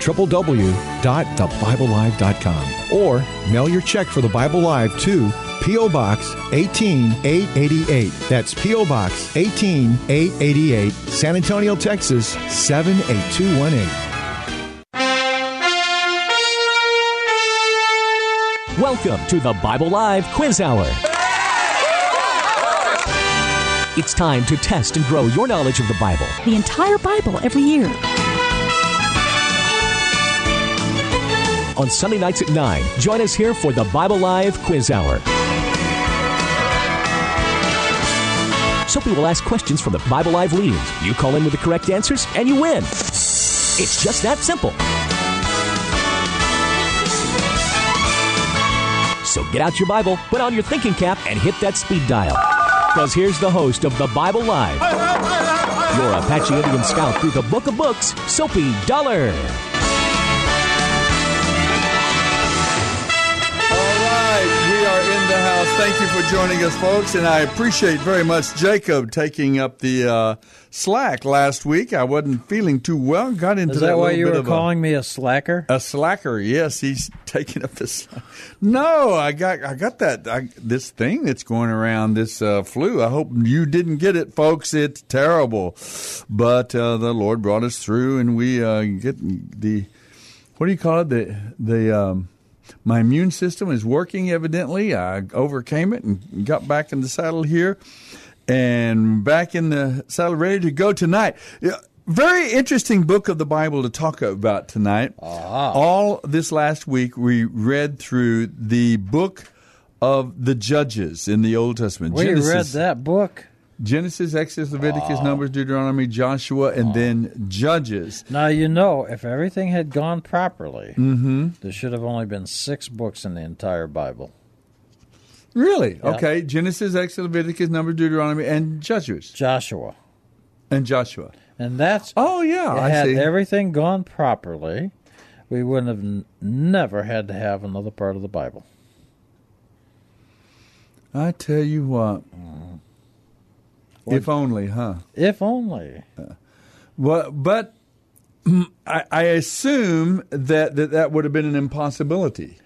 www.thebiblelive.com or mail your check for the Bible Live to P.O. Box 18888. That's P.O. Box 18888, San Antonio, Texas 78218. Welcome to the Bible Live Quiz Hour. It's time to test and grow your knowledge of the Bible. The entire Bible every year. On Sunday nights at 9, join us here for the Bible Live Quiz Hour. Soapy will ask questions from the Bible Live leaders. You call in with the correct answers, and you win. It's just that simple. So get out your Bible, put on your thinking cap, and hit that speed dial. Because here's the host of the Bible Live, your Apache Indian scout through the Book of Books, Soapy Dollar. The house. Thank you for joining us, folks, and I appreciate very much Jacob taking up the uh, slack last week. I wasn't feeling too well. Got into Is that, that why you were calling a, me a slacker? a slacker. Yes, he's taking up the. slack. No, I got I got that I, this thing that's going around this uh, flu. I hope you didn't get it, folks. It's terrible, but uh, the Lord brought us through, and we uh, get the what do you call it the the um, my immune system is working evidently. I overcame it and got back in the saddle here and back in the saddle ready to go tonight. Very interesting book of the Bible to talk about tonight. All this last week we read through the book of the Judges in the Old Testament. We Genesis, read that book. Genesis, Exodus, Leviticus, Numbers, Deuteronomy, Joshua, and then Judges. Now you know if everything had gone properly, Mm-hmm. there should have only been six books in the entire Bible. Really? Yeah. Okay. Genesis, Exodus, Leviticus, Numbers, Deuteronomy, and Judges. Joshua. And Joshua. And that's Oh, yeah. I had see. everything gone properly, we wouldn't have n- never had to have another part of the Bible. I tell you what. If only, huh? If only. Well, but I, I assume that, that that would have been an impossibility.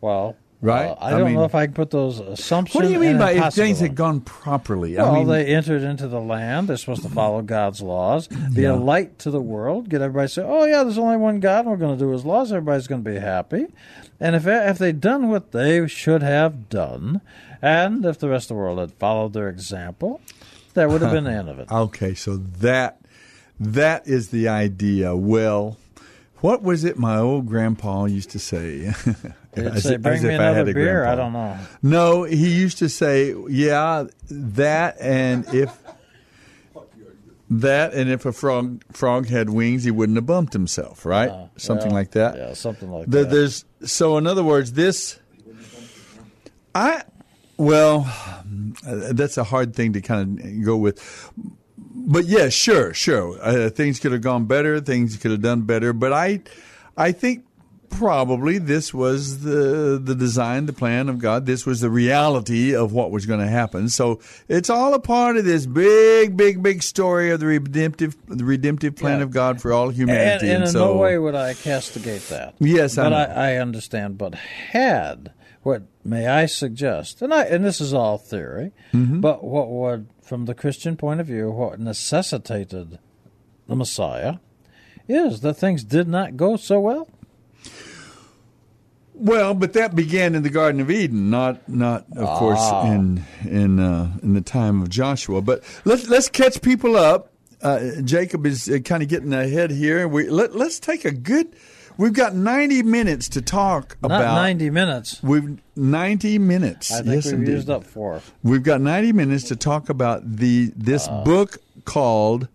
Well, Right? uh, I, I don't mean- know if I can put those assumptions. What do you mean by if things had gone properly? Well, I mean, they entered into the land. They're supposed to follow God's laws, be Yeah. a light to the world, get everybody to say, "Oh yeah, there's only one God, and we're going to do His laws." Everybody's going to be happy. And if if they'd done what they should have done, and if the rest of the world had followed their example, that would have been the end of it. Okay, so that that is the idea. Well, what was it my old grandpa used to say? As say, "Bring as me if I had another a beer"? I don't know. No, he used to say, "Yeah, that and if that and if a frog frog had wings, he wouldn't have bumped himself, right? something Uh, yeah, like that. yeah, something like The- that. There's so in other words, this I well, that's a hard thing to kind of go with. But yeah, sure, sure. Uh, things could have gone better. Things could have done better. But I, I think probably this was the the design, the plan of God. This was the reality of what was going to happen. So it's all a part of this big, big, big story of the redemptive, the redemptive plan Yeah. of God for all humanity. and And in so, no way would I castigate that. Yes, I but know. I, I understand. But had what may I suggest? And I and this is all theory, Mhm. but what would, from the Christian point of view, what necessitated the Messiah is that things did not go so well. Well, but that began in the Garden of Eden, not not of course Ah. in in uh, in the time of Joshua. But let's let's catch people up. Uh, Jacob is uh, kind of getting ahead here. We let let's take a good. We've got ninety minutes to talk Not about ninety minutes. We've ninety minutes. I think yes, we've indeed. used up four. We've got ninety minutes to talk about the this Ah. book called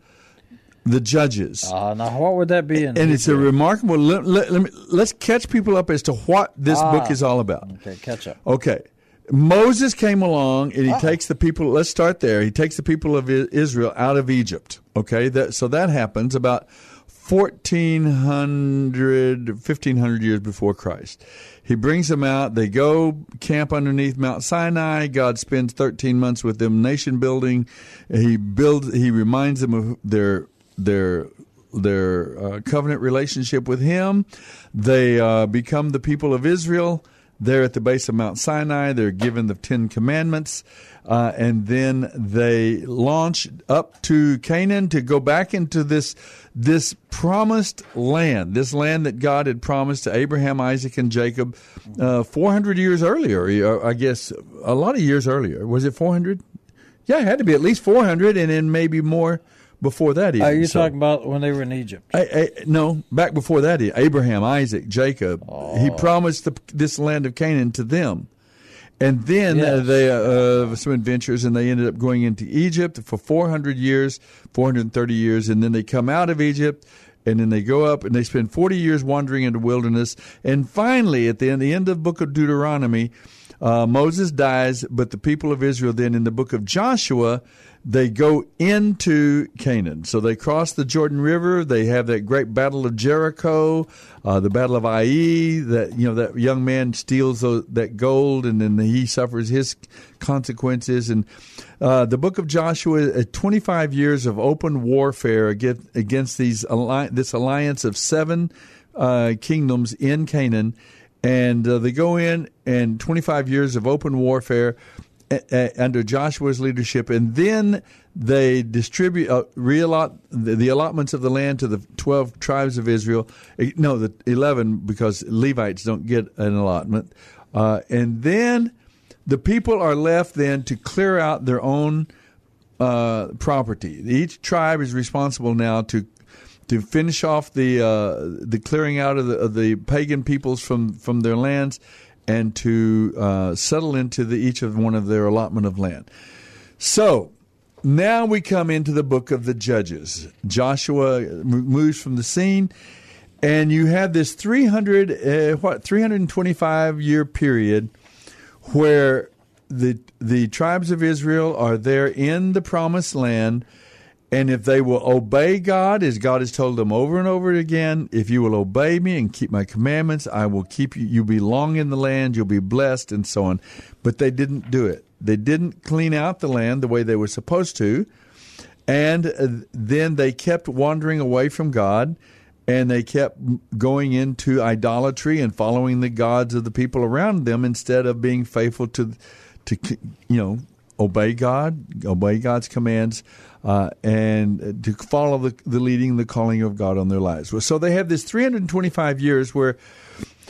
the Judges. Uh, now, what would that be in? and it's a remarkable. Let, let, let me, let's catch people up as to what this Ah. book is all about. Okay, catch up. Okay. Moses came along and he Ah. takes the people, let's start there. He takes the people of Israel out of Egypt. Okay. That, so that happens about 1400, 1500 years before Christ. He brings them out. They go camp underneath Mount Sinai. God spends 13 months with them nation building. He builds, he reminds them of their, their, their uh, covenant relationship with him. They uh, become the people of Israel. They're at the base of Mount Sinai. They're given the Ten Commandments. Uh, and then they launch up to Canaan to go back into this this promised land, this land that God had promised to Abraham, Isaac, and Jacob uh, 400 years earlier. uh, I guess a lot of years earlier. Was it 400? Yeah, it had to be at least 400, and then maybe more before that. Even. Are you So- talking about when they were in Egypt? I, I, no, back before that, Abraham, Isaac, Jacob. He Oh. promised the, this land of Canaan to them. And then Yes. they uh, some adventures, and they ended up going into Egypt for 400 years, 430 years, and then they come out of Egypt, and then they go up, and they spend 40 years wandering in the wilderness, and finally, at the end, the end of the book of Deuteronomy, uh, Moses dies, but the people of Israel then in the book of Joshua, they go into Canaan. So they cross the Jordan River. They have that great battle of Jericho, uh, the battle of Ai. That you know that young man steals those, that gold, and then he suffers his consequences. And uh, the book of Joshua, uh, 25 years of open warfare against, against these this alliance of seven uh, kingdoms in Canaan and uh, they go in and 25 years of open warfare under Joshua's leadership, and then they distribute uh, reallot the, the allotments of the land to the 12 tribes of Israel. No, the 11 because Levites don't get an allotment, uh, and then the people are left then to clear out their own uh, property. Each tribe is responsible now to to finish off the uh, the clearing out of the, of the pagan peoples from, from their lands and to uh, settle into the, each of one of their allotment of land. So now we come into the book of the Judges. Joshua moves from the scene, and you have this 300 uh, what 325 year period where the the tribes of Israel are there in the promised land and if they will obey God as God has told them over and over again if you will obey me and keep my commandments I will keep you. You belong in the land you'll be blessed and so on. But they didn't do it. They didn't clean out the land the way they were supposed to. And uh, then they kept wandering away from God and they kept going into idolatry and following the gods of the people around them instead of being faithful to to you know obey God, obey God's commands, uh, and to follow the, the leading, the calling of God on their lives. So they have this 325 years where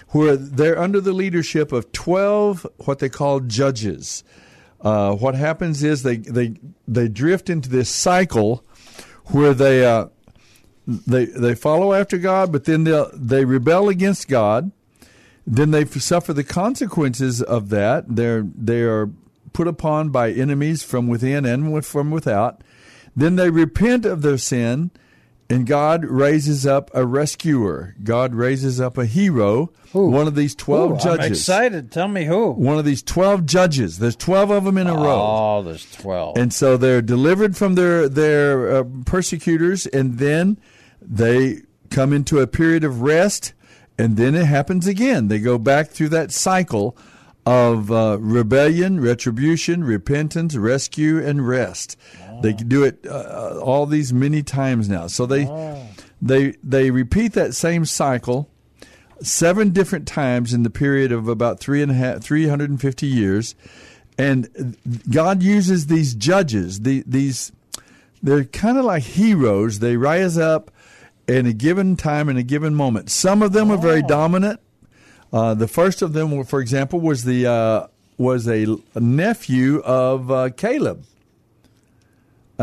where they're under the leadership of 12 what they call judges. Uh, what happens is they, they they drift into this cycle where they uh, they they follow after God, but then they they rebel against God. Then they suffer the consequences of that. They're they are put upon by enemies from within and from without. Then they repent of their sin, and God raises up a rescuer. God raises up a hero. One of these twelve Ooh, judges. I'm excited. Tell me who. One of these twelve judges. There's twelve of them in a row. Oh, there's twelve. And so they're delivered from their their uh, persecutors, and then they come into a period of rest, and then it happens again. They go back through that cycle of uh, rebellion, retribution, repentance, rescue, and rest. They do it uh, all these many times now. So they they they repeat that same cycle seven different times in the period of about three and a half, 350 years. And God uses these judges, the, these, they're kind of like heroes. They rise up in a given time, in a given moment. Some of them are very dominant. Uh, the first of them, for example, was the uh, was a, a, nephew of uh, Caleb,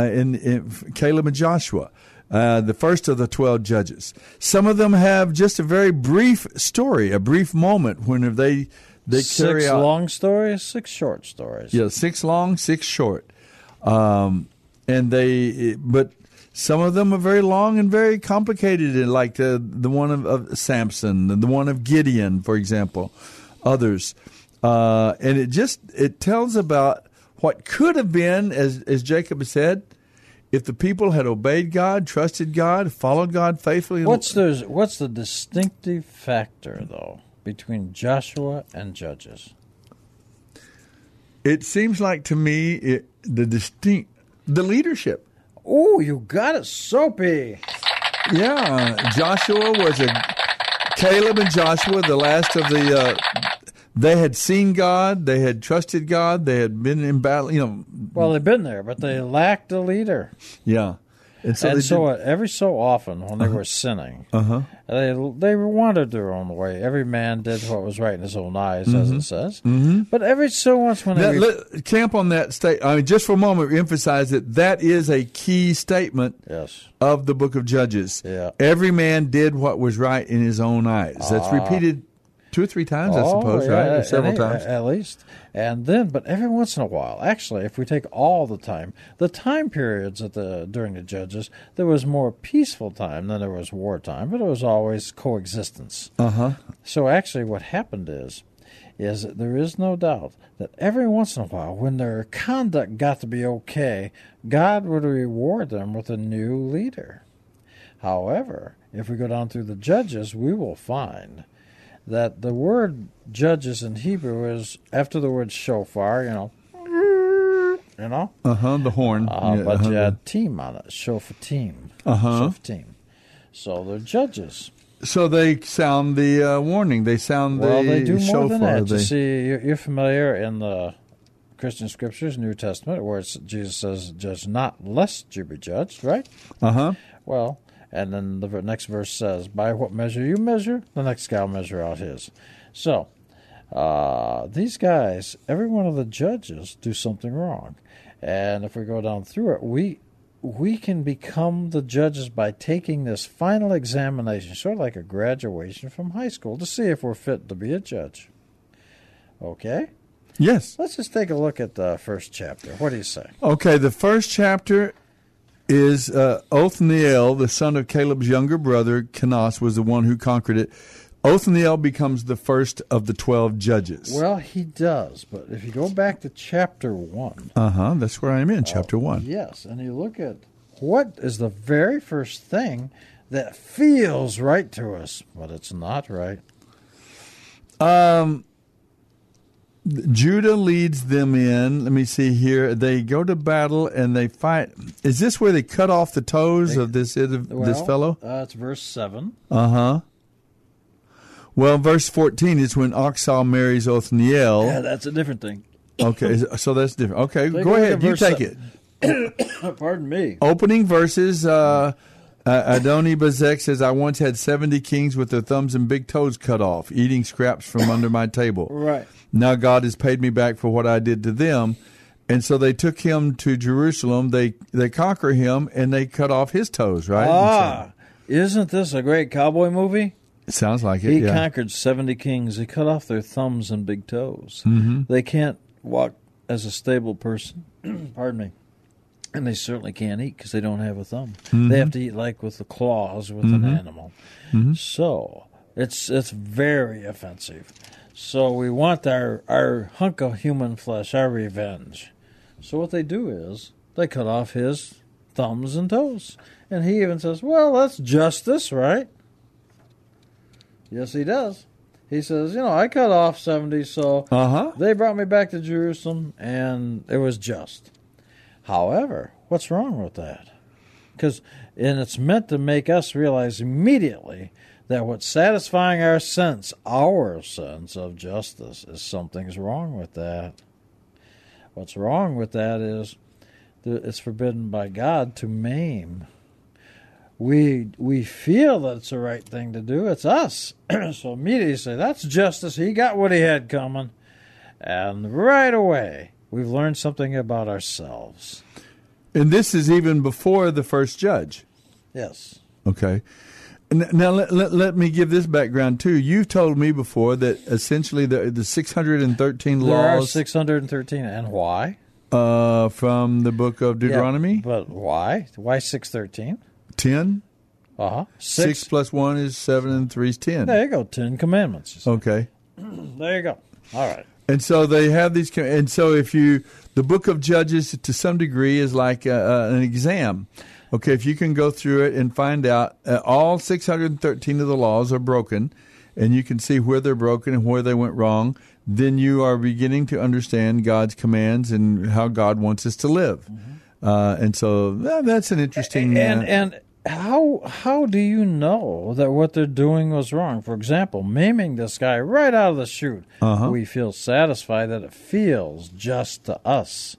uh, in, in, Caleb and Joshua, uh, the first of the twelve judges. Some of them have just a very brief story, a brief moment when they they six carry out long stories, six short stories. Yeah, six long, six short, um, and they but some of them are very long and very complicated, like the the one of, of Samson, the one of Gideon, for example, others, uh, and it just it tells about what could have been, as as Jacob said, if the people had obeyed God, trusted God, followed God faithfully. What's the what's the distinctive factor though between Joshua and Judges? It seems like to me it, the distinct the leadership. Oh, you got it, soapy. Yeah, Joshua was a Caleb and Joshua, the last of the. Uh, they had seen God, they had trusted God, they had been in battle. You know. Well, they've been there, but they lacked a leader. Yeah. And so, and so every so often, when they uh-huh. were sinning, uh-huh. they they wandered their own way. Every man did what was right in his own eyes, mm-hmm. as it says. Mm-hmm. But every so once, when now, they let, camp on that state, I mean, just for a moment, emphasize that that is a key statement yes. of the Book of Judges. Yeah. Every man did what was right in his own eyes. That's Ah. repeated two or three times, I Oh, suppose, yeah, right? at- Several times. at least. And then, but every once in a while, actually, if we take all the time, the time periods at the during the judges, there was more peaceful time than there was wartime, but it was always coexistence. Uh huh. So actually, what happened is, is that there is no doubt that every once in a while, when their conduct got to be okay, God would reward them with a new leader. However, if we go down through the judges, we will find that the word judges in Hebrew is after the word shofar, you know, you know, Uh huh. The horn. uh, Yeah, but uh-huh. you had team on it, shofatim, Uh-huh. shofatim. So they're judges. So they sound the uh, warning. They sound the. Well, the they do more shofar. than that. They- You see, you're, you're familiar in the Christian scriptures, New Testament, where it's, Jesus says, "Judge not, lest you be judged." Right? Uh huh. Well, and then the next verse says, "By what measure you measure, the next guy will measure out his." So, uh, these guys, every one of the judges, do something wrong, and if we go down through it, we we can become the judges by taking this final examination, sort of like a graduation from high school, to see if we're fit to be a judge. Okay, Yes. let's just take a look at the first chapter. What do you say? Okay. The first chapter is uh, Othniel, the son of Caleb's younger brother, Kenaz, was the one who conquered it. Othniel becomes the first of the 12 judges. Well, he does, but if you go back to chapter one. Uh huh. That's where I'm in, chapter 1. Yes, and you look at what is the very first thing that feels right to us, but it's not right. Um, Judah leads them in. Let me see here. They go to battle and they fight. Is this where they cut off the toes of this this Well, fellow? Uh, it's verse seven. Uh huh. Well, verse 14 is when Achsah marries Othniel. Yeah, that's a different thing. Okay, so that's different. Okay, Take go ahead. You take it. Pardon me. Opening verses. Uh, uh, Adoni Bezek says, "I once had seventy kings with their thumbs and big toes cut off, eating scraps from under my table. Right. Now God has paid me back for what I did to them." And so they took him to Jerusalem. They they conquer him and they cut off his toes. Right? Ah, isn't this a great cowboy movie? It sounds like it. He yeah. conquered seventy kings. He cut off their thumbs and big toes. Mhm. They can't walk as a stable person. Pardon me. And they certainly can't eat because they don't have a thumb. Mhm. They have to eat like with the claws with an Mhm. animal. Mhm. So it's it's very offensive. So we want our our hunk of human flesh, our revenge. So what they do is they cut off his thumbs and toes, and he even says, "Well, that's justice, right?" Yes, he does. He says, "You know, I cut off seventy, so Uh huh. they brought me back to Jerusalem, and it was just." However, what's wrong with that? Because and it's meant to make us realize immediately that what's satisfying our sense, our sense of justice, is something's wrong with that. What's wrong with that is that it's forbidden by God to maim. We we feel that it's the right thing to do. It's us. so immediately say that's justice. He got what he had coming, and right away we've learned something about ourselves. And this is even before the first judge. Yes. Okay. Now let, let, let, me give this background too. You've told me before that essentially the the 613 there laws. are 613, and why? Uh, from the book of Deuteronomy. Yeah, but why? Why 613? 10. Uh huh. Six. Six plus one is seven, and three is ten. There you go. Ten commandments. Okay. there you go. All right. And so they have these, and so if you, the book of Judges to some degree is like a, an exam. Okay, if you can go through it and find out uh, all 613 of the laws are broken, and you can see where they're broken and where they went wrong, then you are beginning to understand God's commands and how God wants us to live. Mm-hmm. Uh, and so that's an interesting. And uh, and how how do you know that what they're doing was wrong? For example, maiming this guy right out of the chute, uh-huh. we feel satisfied that it feels just to us.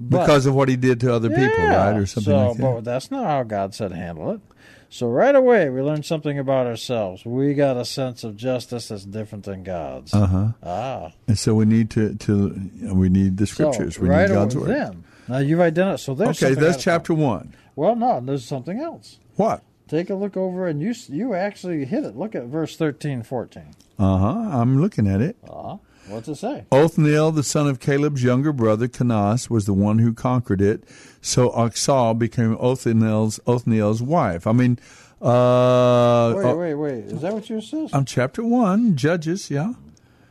But, because of what he did to other people, right, or something so, like that. But that's not how God said handle it. So right away, we learn something about ourselves. We got a sense of justice that's different than God's. Uh huh. Ah. And so we need to to we need the scriptures. So, we right need God's word. Then, now you've identified. So there's okay. That's chapter one. Well, no, there's something else. What? Take a look over, and you you actually hit it. Look at verse 13, 14. Uh huh. I'm looking at it. Uh huh. What's it say? Othniel, the son of Caleb's younger brother, Kenaz, was the one who conquered it. So Achsah became Othniel's Othniel's wife. I mean, uh, wait, wait, wait. Is that what yours says? On chapter one, Judges, yeah.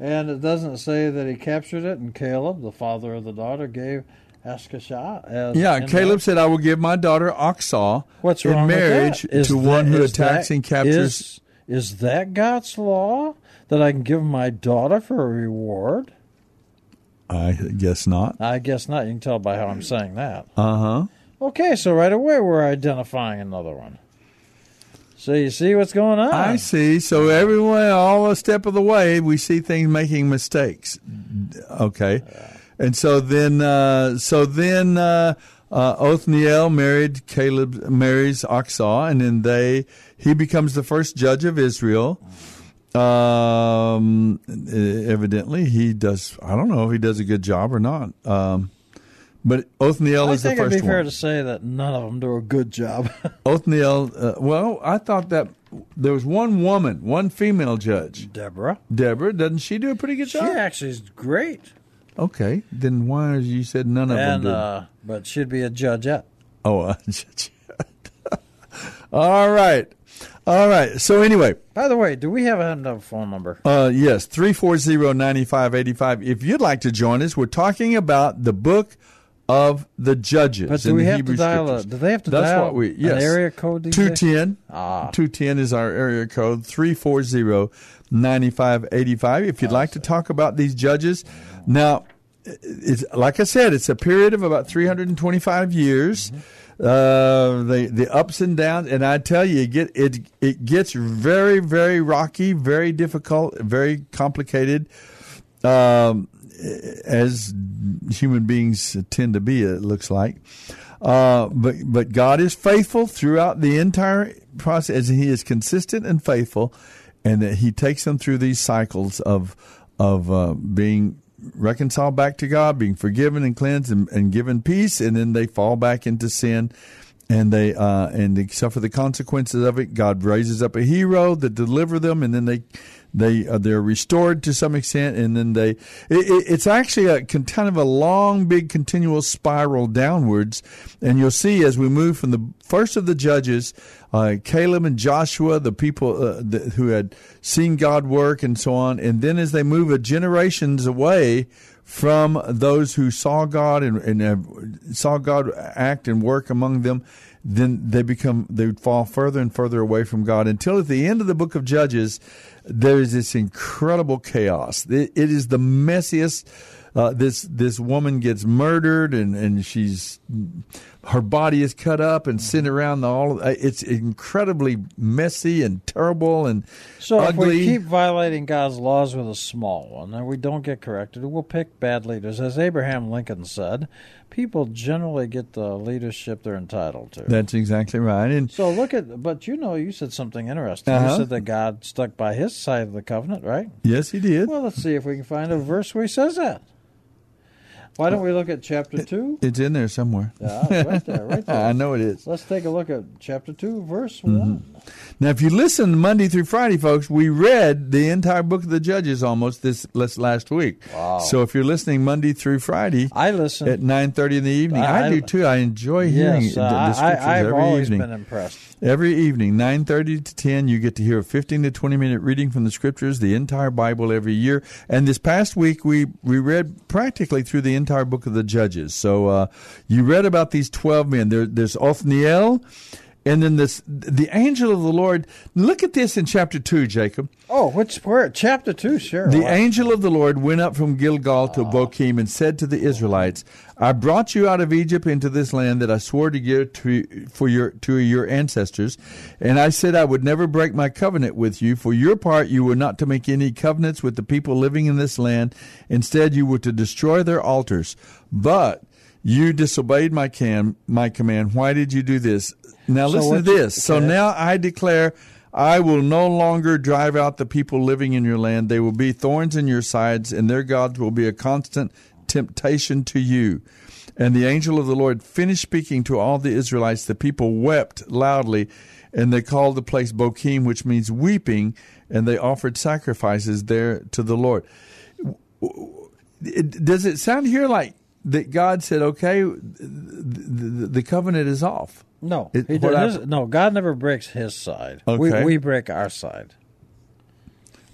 And it doesn't say that he captured it, and Caleb, the father of the daughter, gave As yeah, Caleb said, "I will give my daughter Achsah What's in marriage to that, one who attacks that, and captures." Is, is that God's law that I can give my daughter for a reward? I guess not. I guess not. You can tell by how I'm saying that. Uh huh. Okay, so right away we're identifying another one. So you see what's going on? I see. So everyone, all a step of the way, we see things making mistakes. Okay, and so then, uh, so then, uh, uh, Othniel married Caleb, marries Achsah, and then they he becomes the first judge of Israel. Um, evidently, he does. I don't know if he does a good job or not. Um, but Othniel I is the first. I think it'd be fair one. to say that none of them do a good job. Othniel. Uh, well, I thought that there was one woman, one female judge, Deborah. Deborah. Doesn't she do a pretty good She job? She actually is great. Okay, then why you said none of and them did? uh, but she'd be a judgeette. oh, uh, all right, all right. So anyway, By the way, do we have another phone number? Uh, yes, 340-9585. If you'd like to join us, we're talking about the book of the Judges. But do in we the have Hebrew to dial? A, do they have to That's dial what we, an yes. area code? 210. Ah. 210 is our area code. 340-9585. If you'd like to talk about these judges. Now, it's, like I said, it's a period of about 325 years. Uh, the the ups and downs, and I tell you, it get it it gets very very rocky, very difficult, very complicated, um, as human beings tend to be. It looks like, uh, but but God is faithful throughout the entire process. He is consistent and faithful, and that He takes them through these cycles of of uh, being reconciled back to God, being forgiven and cleansed and, and given peace, and then they fall back into sin and they uh, and they suffer the consequences of it. God raises up a hero that deliver them, and then they they uh, they're restored to some extent, and then they it, it, it's actually a con- kind of a long, big, continual spiral downwards. And you'll see as we move from the first of the judges, uh, Caleb and Joshua, the people uh, the, who had seen God work and so on, and then as they move a generations away from those who saw God and, and saw God act and work among them, then they become they fall further and further away from God until at the end of the book of Judges, there is this incredible chaos. It, it is the messiest. uh, this this woman gets murdered, and and she's her body is cut up and sent around the all. uh, It's incredibly messy and terrible and So if we keep violating God's laws with a small one and we don't get corrected, we'll pick bad leaders. As Abraham Lincoln said, people generally get the leadership they're entitled to. That's exactly right. And so look at, but you know, you said something interesting. Uh-huh. You said that God stuck by his side of the covenant, right? yes, he did. Well, let's see if we can find a verse where he says that. Why don't we look at chapter 2? It's in there somewhere. Yeah, right there, right there. I know it is. Let's take a look at chapter 2, verse Mm-hmm. 1. Now, if you listen Monday through Friday, folks, we read the entire book of the Judges almost this, last week. Wow. So if you're listening Monday through Friday I listen. at nine thirty in the evening, I, I- do too. I enjoy hearing yes, the, uh, the I, scriptures I, I've every always evening. been impressed. Every evening, nine thirty to ten, you get to hear a fifteen to twenty minute reading from the scriptures, the entire Bible every year. And this past week, we we read practically through the entire book of the Judges. So uh, you read about these twelve men. There, there's Othniel, and then this the angel of the Lord. Look at this in chapter two, Jacob. Oh, which where? Chapter 2, sure. The Why- angel of the Lord went up from Gilgal to Bochim and said to the Israelites, I brought you out of Egypt into this land that I swore to give to, for your, to your ancestors. And I said I would never break my covenant with you. For your part, you were not to make any covenants with the people living in this land. Instead, you were to destroy their altars. But you disobeyed my, can, my command. Why did you do this? Now So listen to this. So now I declare I will no longer drive out the people living in your land. They will be thorns in your sides, and their gods will be a constant temptation to you. And the angel of the Lord finished speaking to all the Israelites. The people wept loudly, and they called the place Bochim, which means weeping, and they offered sacrifices there to the Lord. Does it sound here like that God said, okay, the, the, the covenant is off? No, It- he I- no. God never breaks His side. Okay. We we break our side.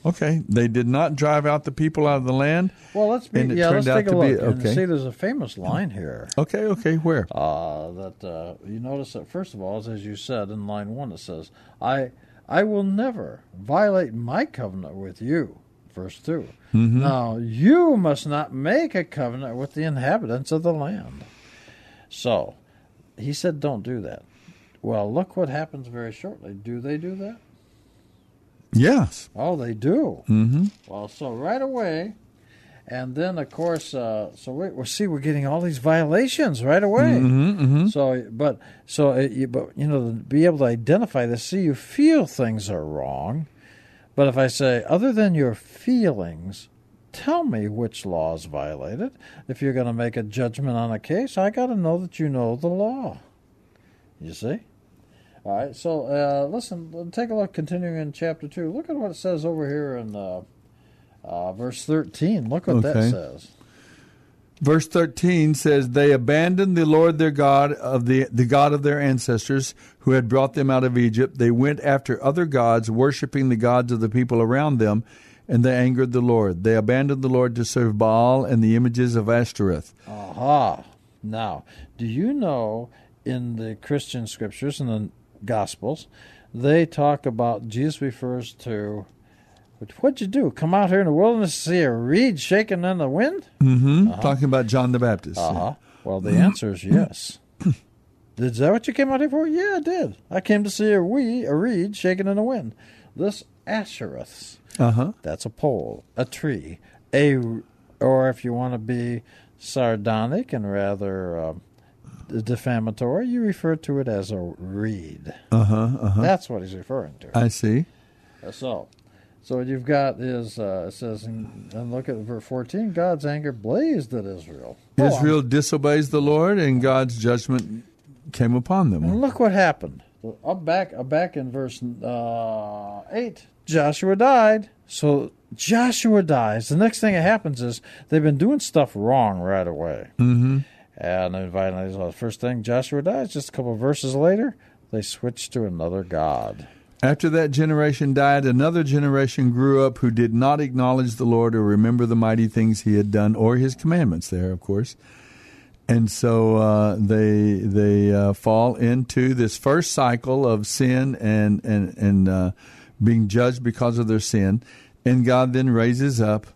Okay, they did not drive out the people out of the land. Well, let's be, And it yeah. turned Let's out take a to be- okay. see. There's a famous line here. Okay, okay, where? Uh, that uh, you notice that first of all, is as you said in line one, it says, "I I will never violate my covenant with you." Verse 2 Mm-hmm. Now you must not make a covenant with the inhabitants of the land. So, he said, "Don't do that." Well, look what happens very shortly. Do they do that? Yes. Oh, they do. Mm-hmm. Well, so right away, and then of course, uh, so we, we see we're getting all these violations right away. Mm-hmm, So, but so uh, you, but you know, to be able to identify this, see, you feel things are wrong, but if I say other than your feelings, tell me which law is violated. If you're going to make a judgment on a case, I got to know that you know the law. You see. All right, so uh, listen, take a look, continuing in chapter 2. Look at what it says over here in uh, uh, verse 13. Look what that says. Verse 13 says, They abandoned the Lord their God of the, the God of their ancestors who had brought them out of Egypt. They went after other gods, worshiping the gods of the people around them, and they angered the Lord. They abandoned the Lord to serve Baal and the images of Ashtoreth. Aha. Now, do you know in the Christian scriptures and the Gospels, they talk about Jesus refers to what'd you do? Come out here in the wilderness to see a reed shaking in the wind? Mm-hmm. Talking about John the Baptist. Uh huh. Well, the answer is yes. Is that what you came out here for? Yeah, I did. I came to see a we a reed shaking in the wind. This Ashereth. Uh huh. That's a pole, a tree, a, or if you want to be sardonic and rather uh, defamatory, you refer to it as a reed. Uh huh. Uh huh. That's what he's referring to. I see. So, so what you've got is uh, it says, and look at verse fourteen. God's anger blazed at Israel. Oh, Israel disobeys the Lord, and God's judgment came upon them. And look what happened. Up back, up back in verse uh, eight, Joshua died. So Joshua dies. The next thing that happens is they've been doing stuff wrong right away. Mm-hmm. And then finally, the first thing Joshua dies. Just a couple of verses later, they switch to another god. After that generation died, another generation grew up who did not acknowledge the Lord or remember the mighty things he had done or his commandments there, of course. And so uh, they they uh, fall into this first cycle of sin and and and uh, being judged because of their sin, and God then raises up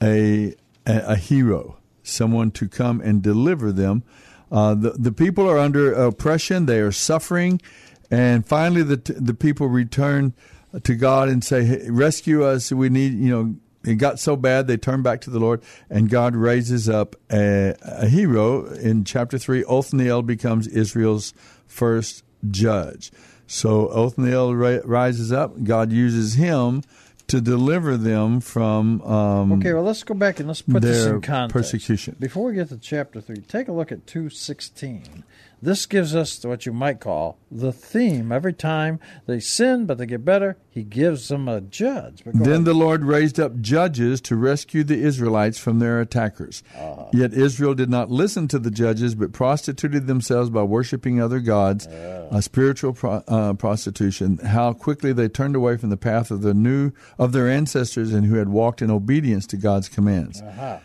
a a, a hero, someone to come and deliver them. Uh, the the people are under oppression; they are suffering, and finally the the people return to God and say, hey, "Rescue us! We need you know." It got so bad they turned back to the Lord, and God raises up a, a hero in chapter three. Othniel becomes Israel's first judge. So Othniel ra- rises up. God uses him to deliver them from. Um, okay, well, let's go back and let's put this in context. Persecution. Before we get to chapter three, take a look at two sixteen. This gives us what you might call the theme. Every time they sin, but they get better, he gives them a judge. Then ahead. the Lord raised up judges to rescue the Israelites from their attackers. Uh-huh. Yet Israel did not listen to the judges, but prostituted themselves by worshiping other gods, uh. a spiritual pro- uh, prostitution. How quickly they turned away from the path of the new of their ancestors and who had walked in obedience to God's commands. Uh-huh.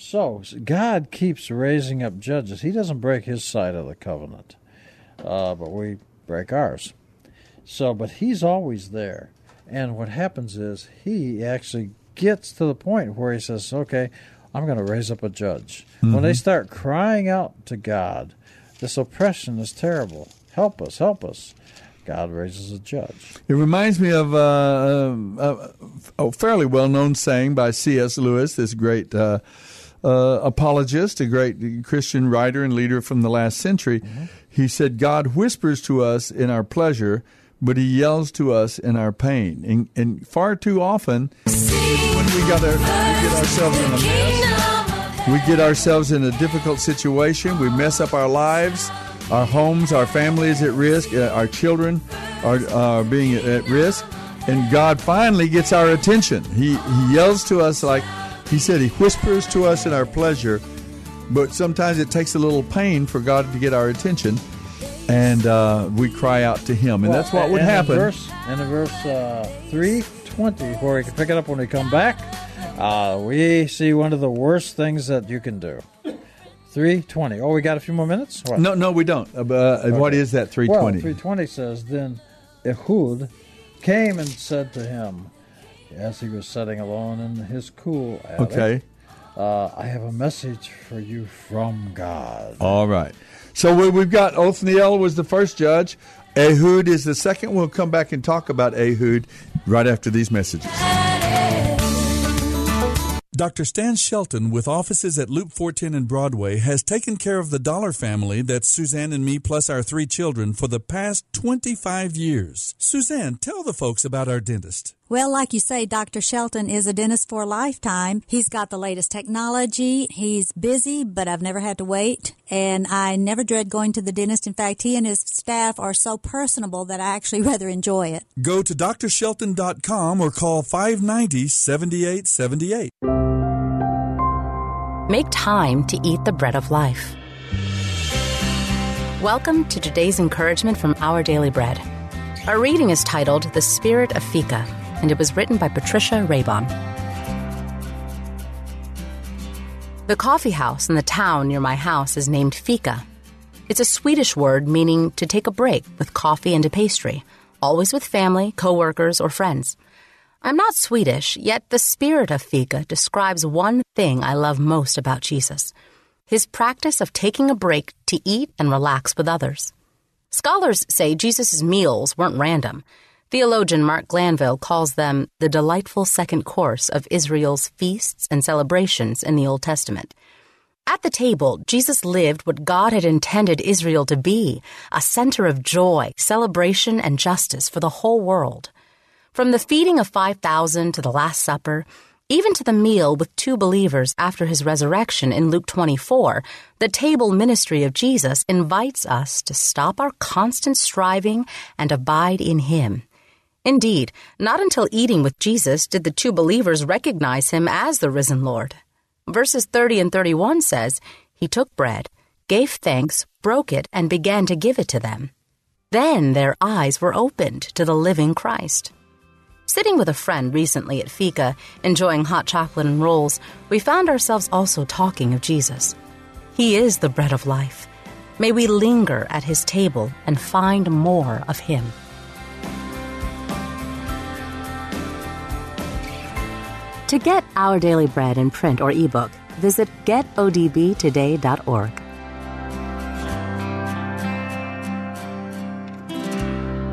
So God keeps raising up judges. He doesn't break his side of the covenant, uh, but we break ours. So, but he's always there. And what happens is he actually gets to the point where he says, "Okay, I'm going to raise up a judge." Mm-hmm. When they start crying out to God, this oppression is terrible. Help us! Help us! God raises a judge. It reminds me of uh, uh, a fairly well-known saying by C.S. Lewis, this great uh, uh, apologist, a great Christian writer and leader from the last century. Mm-hmm. He said, God whispers to us in our pleasure, but he yells to us in our pain. And, and far too often, when we, got our, we get ourselves in a mess, we get ourselves in a difficult situation, we mess up our lives, our homes, our families at risk, uh, our children are, are being at risk, and God finally gets our attention. He, he yells to us like, he said he whispers to us in our pleasure, but sometimes it takes a little pain for God to get our attention, and uh, we cry out to Him, and well, that's what would happen. In verse, in verse uh, three twenty, where we can pick it up when we come back, uh, we see one of the worst things that you can do. Three twenty. Oh, we got a few more minutes. What? No, no, we don't. Uh, okay. What is that? Three twenty. Well, three twenty says then Ehud came and said to him as he was sitting alone in his cool attic. Okay. Uh, I have a message for you from God. All right. So we've got Othniel was the first judge. Ehud is the second. We'll come back and talk about Ehud right after these messages. Dr. Stan Shelton, with offices at Loop 410 and Broadway, has taken care of the Dollar family, that's Suzanne and me plus our three children, for the past 25 years. Suzanne, tell the folks about our dentist. Well, like you say, Dr. Shelton is a dentist for a lifetime. He's got the latest technology. He's busy, but I've never had to wait. And I never dread going to the dentist. In fact, he and his staff are so personable that I actually rather enjoy it. Go to drshelton.com or call 590 7878. Make time to eat the bread of life. Welcome to today's encouragement from Our Daily Bread. Our reading is titled The Spirit of Fika and it was written by Patricia Raybon. The coffee house in the town near my house is named Fika. It's a Swedish word meaning to take a break with coffee and a pastry, always with family, coworkers, or friends. I'm not Swedish, yet the spirit of Fika describes one thing I love most about Jesus his practice of taking a break to eat and relax with others. Scholars say Jesus' meals weren't random. Theologian Mark Glanville calls them the delightful second course of Israel's feasts and celebrations in the Old Testament. At the table, Jesus lived what God had intended Israel to be a center of joy, celebration, and justice for the whole world. From the feeding of 5,000 to the Last Supper, even to the meal with two believers after his resurrection in Luke 24, the table ministry of Jesus invites us to stop our constant striving and abide in him. Indeed, not until eating with Jesus did the two believers recognize him as the risen Lord. Verses 30 and 31 says, He took bread, gave thanks, broke it, and began to give it to them. Then their eyes were opened to the living Christ. Sitting with a friend recently at Fika, enjoying hot chocolate and rolls, we found ourselves also talking of Jesus. He is the bread of life. May we linger at his table and find more of him. To get Our Daily Bread in print or ebook, Visit getodbtoday.org.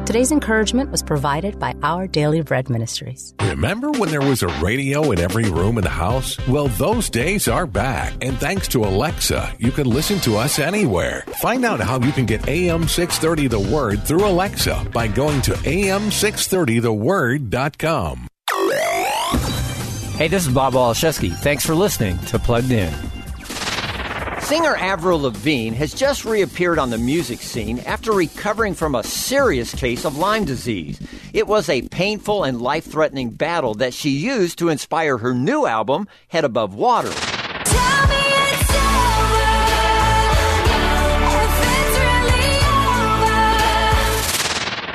Today's encouragement was provided by Our Daily Bread Ministries. Remember when there was a radio in every room in the house? Well, those days are back. And thanks to Alexa, you can listen to us anywhere. Find out how you can get AM 630 The Word through Alexa by going to am630theword.com. Hey, this is Bob Waliszewski. Thanks for listening to Plugged In. Singer Avril Lavigne has just reappeared on the music scene after recovering from a serious case of Lyme disease. It was a painful and life threatening battle that she used to inspire her new album, Head Above Water.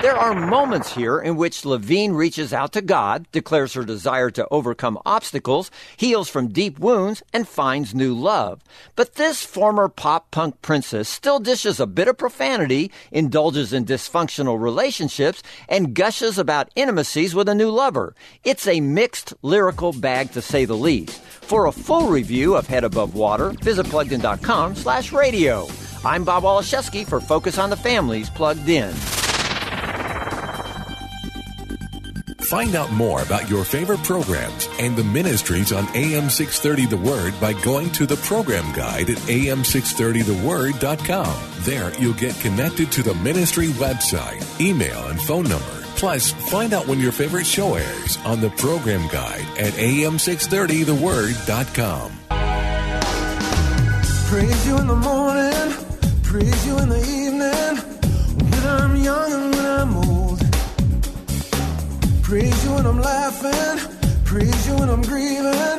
There are moments here in which Lavigne reaches out to God, declares her desire to overcome obstacles, heals from deep wounds, and finds new love. But this former pop punk princess still dishes a bit of profanity, indulges in dysfunctional relationships, and gushes about intimacies with a new lover. It's a mixed lyrical bag to say the least. For a full review of Head Above Water, visit pluggedin.com slash radio. I'm Bob Waliszewski for Focus on the Families Plugged In. Find out more about your favorite programs and the ministries on AM 630 The Word by going to the program guide at am630theword.com. There, you'll get connected to the ministry website, email, and phone number. Plus, find out when your favorite show airs on the program guide at am630theword.com. Praise you in the morning, praise you in the evening, when I'm young and when I'm old. Laughing, praise you when I'm grieving,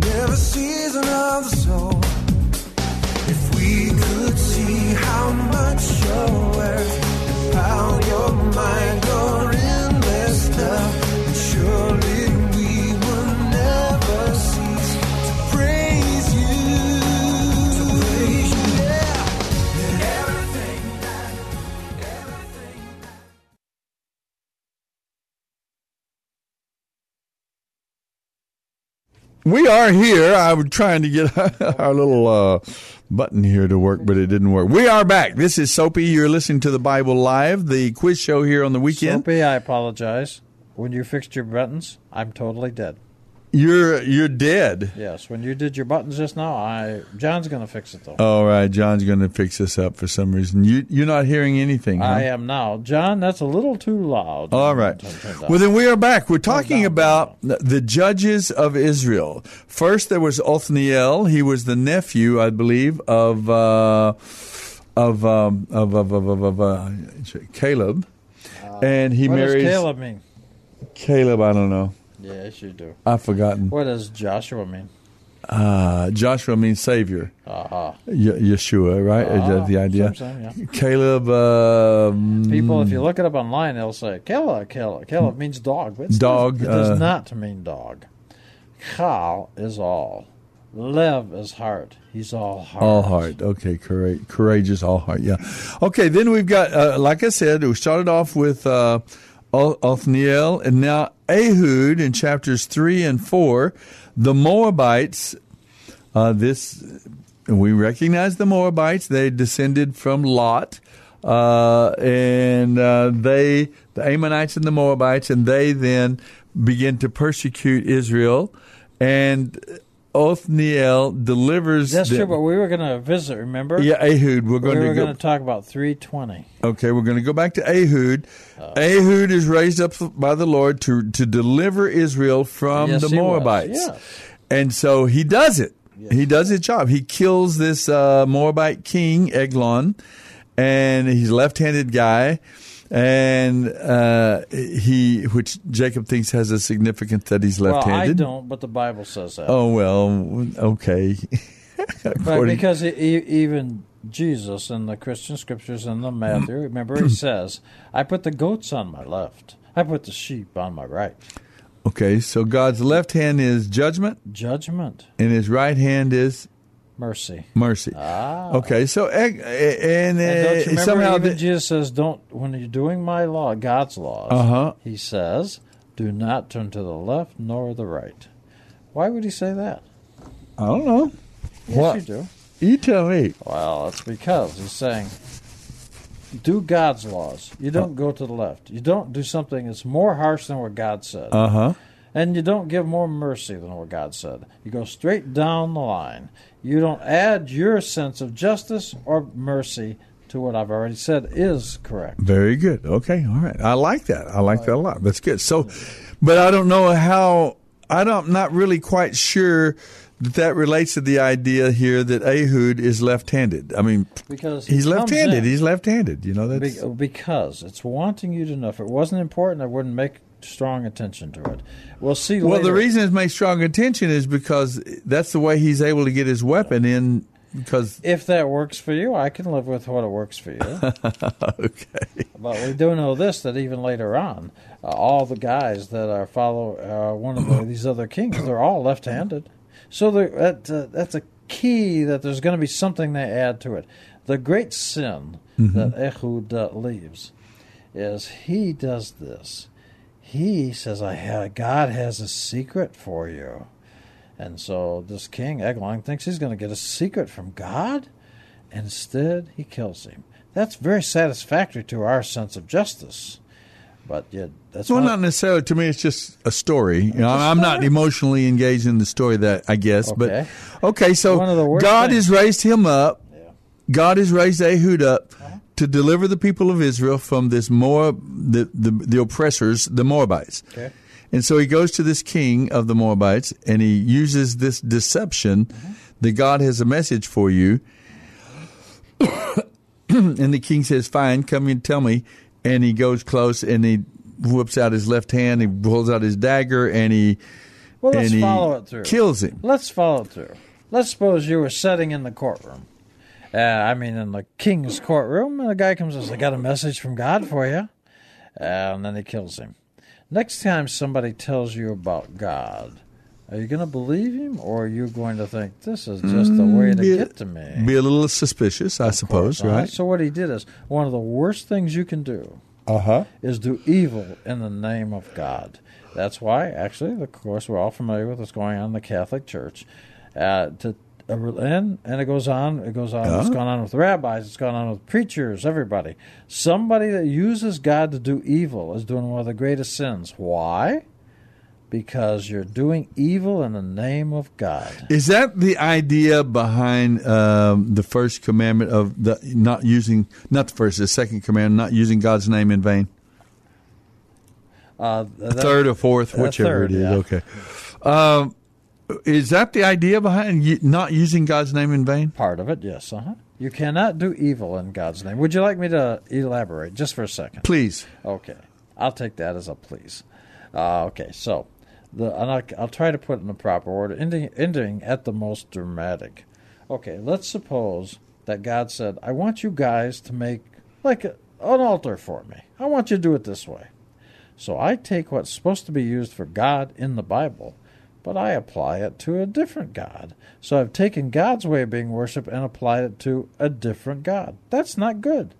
never season of the soul. If we could see how much you're worth, how your mind, your endless love, We are here. I was trying to get our little uh, button here to work, but it didn't work. We are back. This is Soapy. You're listening to the Bible Live, the quiz show here on the weekend. Soapy, I apologize. When you fixed your buttons, I'm totally dead. You're you're dead. Yes, when you did your buttons just now, I John's going to fix it though. All right, John's going to fix this up for some reason. You you're not hearing anything. Huh? I am now, John. That's a little too loud. All right. Down. Well, then we are back. We're talking about the- the judges of Israel. First, there was Othniel. He was the nephew, I believe, of uh, of, um, of of of of, of uh, Caleb, and he what marries does Caleb mean? Caleb. I don't know. Yes, you do. I've forgotten. What does Joshua mean? Uh, Joshua means savior. Uh-huh. Ye- Yeshua, right? Is that the idea? same, same, Caleb. um, People, if you look it up online, they'll say Caleb. Caleb. Caleb means dog. But Dog, It does uh, not mean dog. Chal is all. Lev is heart. He's all heart. All heart. Okay, coura- courageous, all heart. Yeah. Okay, then we've got, uh, like I said, we started off with uh, Othniel, and now Ehud in chapters three and four. The Moabites. Uh, this we recognize the Moabites. They descended from Lot, uh, and uh, they the Ammonites and the Moabites, and they then begin to persecute Israel, and Othniel delivers. That's them- true, but we were going to visit, remember? Yeah, Ehud. We're going we to were go. talk about 320. Okay, we're going to go back to Ehud. Ehud is raised up by the Lord to to deliver Israel from Yes, the. Moabites, Yes. and so he does it. He does his job. He kills this uh, Moabite king Eglon, and he's a left-handed guy, and uh, he, which Jacob thinks has a significance that he's left-handed. I don't, but the Bible says that. Oh well, okay. Right, because e- even Jesus in the Christian scriptures in the Matthew, remember he says, "I put the goats on my left, I put the sheep on my right." okay, so God's left hand is judgment, Judgment, and his right hand is mercy. mercy. Ah. Okay, so eh, eh, and, And don't you uh, somehow the- Jesus says, "Don't when you're doing my law, God's laws." Uh-huh. He says, "Do not turn to the left nor the right." Why would he say that? I don't know. Yes, what? you do. You tell me. Well, it's because he's saying, do God's laws. You don't go to the left. You don't do something that's more harsh than what God said. Uh huh. And you don't give more mercy than what God said. You go straight down the line. You don't add your sense of justice or mercy to what I've already said is correct. Very good. Okay. All right. I like that. I like that a lot. That's good. So, but I don't know how. I don't. I'm not really quite sure that that relates to the idea here that Ehud is left-handed. I mean, Because he he's left-handed. in- He's left-handed. You know that's. Be- because it's wanting you to know. If it wasn't important, I wouldn't make strong attention to it. We'll see Well, later. the reason it's made strong attention is because that's the way he's able to get his weapon in. Because if that works for you, I can live with what it works for you. okay. But we do know this that even later on, uh, all the guys that are follow uh, one of the, these other kings, they're all left-handed. So that, uh, that's a key that there's going to be something they add to it. The great sin Mhm. that Ehud uh, leaves is he does this. He says, "I God has a secret for you," and so this king Eglon thinks he's going to get a secret from God. Instead, he kills him. That's very satisfactory to our sense of justice. But yet, that's well, one- not necessarily. To me, it's just a story. You know, I'm not emotionally engaged in the story that I guess, Okay. but okay. So One of the worst God things- has raised him up. God has raised Ehud up. To deliver the people of Israel from this Moab, the, the the oppressors, the Moabites. Okay. And so he goes to this king of the Moabites, and he uses this deception Mm-hmm. that God has a message for you. and the king says, "Fine, come and tell me." And he goes close, and he whips out his left hand, he pulls out his dagger, and he Well, let's and he follow it through. kills him. Let's follow it through. Let's suppose you were sitting in the courtroom. Uh, I mean, in the king's courtroom, and a guy comes and says, I got a message from God for you. and then he kills him. Next time somebody tells you about God, are you going to believe him, or are you going to think, this is just a way to Mm, be, get to me? Be a little suspicious, I suppose, Uh-huh. right? So what he did is one of the worst things you can do Uh huh. is do evil in the name of God. That's why, actually, of course, we're all familiar with what's going on in the Catholic Church. Uh, to uh, and and it goes on. It goes on. It's gone on with rabbis. It's gone on with preachers. Everybody. Somebody that uses God to do evil is doing one of the greatest sins. Why? Because you're doing evil in the name of God. Is that the idea behind um, the first commandment of the not using not the first, the second commandment, not using God's name in vain? Uh, that- third or fourth, whichever third, it is. yeah. Okay. Um, is that the idea behind not using God's name in vain? Part of it, yes. Uh-huh. You cannot do evil in God's name. Would you like me to elaborate just for a second? Please. Okay, I'll take that as a please. Uh, okay, so the and I'll, I'll try to put it in the proper order, ending, ending at the most dramatic. Okay, let's suppose that God said, "I want you guys to make like a, an altar for me. I want you to do it this way." So I take what's supposed to be used for God in the Bible, but I apply it to a different God. So I've taken God's way of being worshipped and applied it to a different God. That's not good.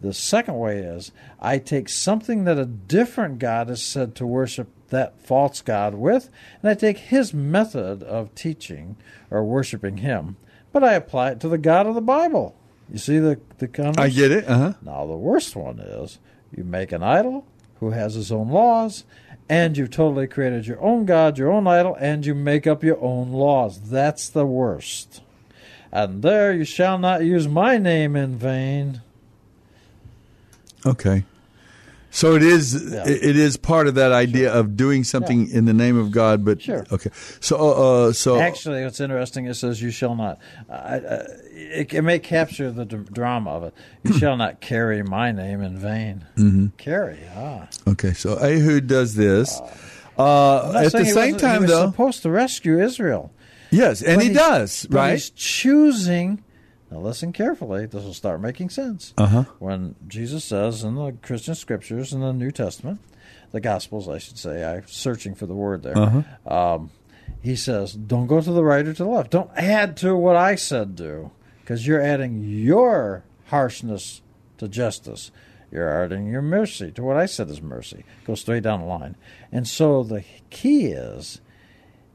The second way is I take something that a different God is said to worship that false God with, and I take his method of teaching or worshiping him, but I apply it to the God of the Bible. You see the the converse? I get it. Uh huh. Now the worst one is you make an idol who has his own laws, and you've totally created your own God, your own idol, and you make up your own laws. That's the worst. And there you shall not use my name in vain. Okay. So it is. It, it is part of that idea of doing something in the name of God, but Sure. okay. So, uh, uh, so Actually, what's interesting, it says, "You shall not." Uh, it, it may capture the d- drama of it. You shall not carry my name in vain. Mhm. Carry, ah. okay. So Ehud does this. Uh, at the same time, he though, supposed to rescue Israel. yes, and But he does, right? He's choosing. Now listen carefully. This will start making sense. Uh-huh. When Jesus says in the Christian scriptures in the New Testament, the Gospels, I should say, I'm searching for the word there. Uh-huh. Um, he says, "Don't go to the right or to the left. Don't add to what I said do, because you're adding your harshness to justice." You're adding your mercy to what I said is mercy. Go straight down the line. And so the key is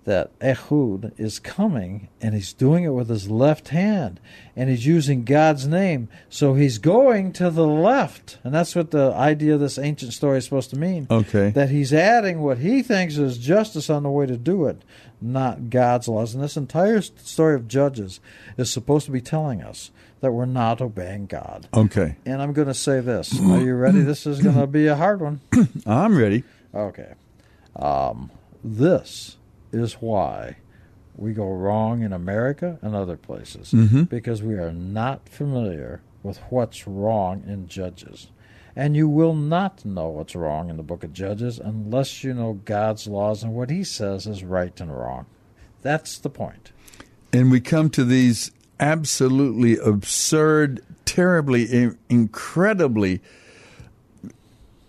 that Ehud is coming and he's doing it with his left hand and he's using God's name. So he's going to the left. And that's what the idea of this ancient story is supposed to mean. Okay. That he's adding what he thinks is justice on the way to do it, not God's laws. And this entire story of Judges is supposed to be telling us that we're not obeying God. Okay. And I'm going to say this. Are you ready? This is going to be a hard one. I'm ready. Okay. Um, this is why we go wrong in America and other places Mhm. because we are not familiar with what's wrong in Judges. And you will not know what's wrong in the book of Judges unless you know God's laws and what he says is right and wrong. That's the point. And we come to these absolutely absurd, terribly, incredibly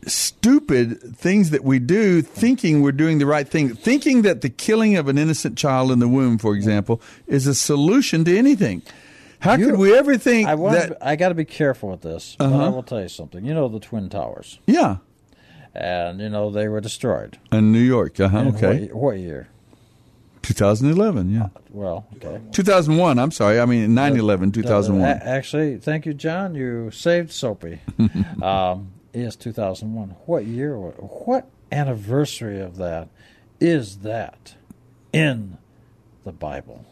stupid things that we do, thinking we're doing the right thing, thinking that the killing of an innocent child in the womb, for example, is a solution to anything. How could we ever think I want that? I got to be careful with this, but I Uh-huh. will tell you something. You know the Twin Towers, Yeah, and you know they were destroyed. in New York. Uh huh. In Okay. What, what year? 2011. Yeah. Well, okay. 2001. I'm sorry. I mean 9/11. 2001. A- actually, thank you, John. You saved Soapy. um, yes, 2001. What year? What anniversary of that is that in the Bible?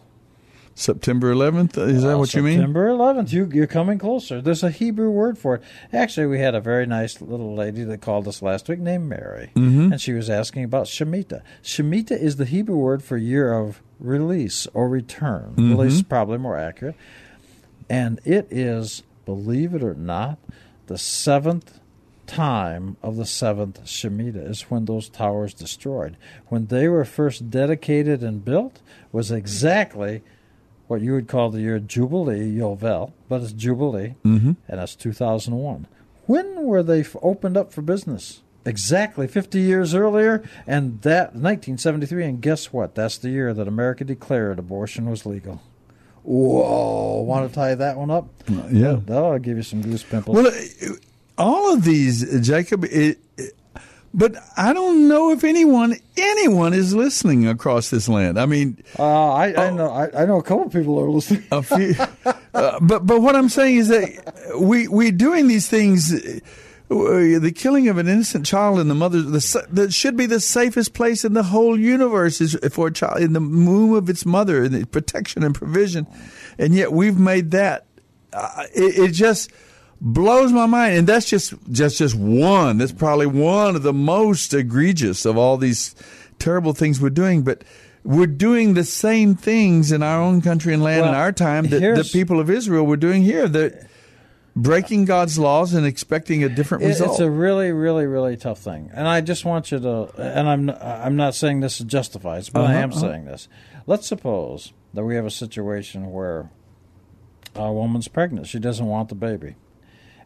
September 11th. Is that Uh, what you mean? September 11th. You, you're coming closer. There's a Hebrew word for it. Actually, we had a very nice little lady that called us last week named Mary, Mhm. and she was asking about Shemitah. Shemitah is the Hebrew word for year of release or return. Mhm. Release is probably more accurate. And it is, believe it or not, the seventh time of the seventh Shemitah is when those towers destroyed. When they were first dedicated and built was exactly what you would call the year Jubilee, Yovel, but it's Jubilee, Mhm. and that's 2001. When were they f- opened up for business? Exactly 50 years earlier, and that 1973. And guess what? That's the year that America declared abortion was legal. Whoa! Want to tie that one up? yeah. that'll give you some goose pimples. Well, uh, all of these, Jacob. It, it- but I don't know if anyone anyone is listening across this land. I mean, uh, I, I know I, I know a couple people are listening. a few. uh, but but what I'm saying is that we we doing these things. uh, The killing of an innocent child in the mother the, that should be the safest place in the whole universe is for a child in the womb of its mother and the protection and provision, and yet we've made that. Uh, it, it just blows my mind, and that's just just just one. That's probably one of the most egregious of all these terrible things we're doing, but. We're doing the same things in our own country and land in our time that the people of Israel were doing here. They're breaking God's laws and expecting a different It- result. It's a really, really, really tough thing, and I just want you to. And I'm I'm not saying this is justified, but I Uh-huh, am uh-huh. saying this. Let's suppose that we have a situation where a woman's pregnant; she doesn't want the baby,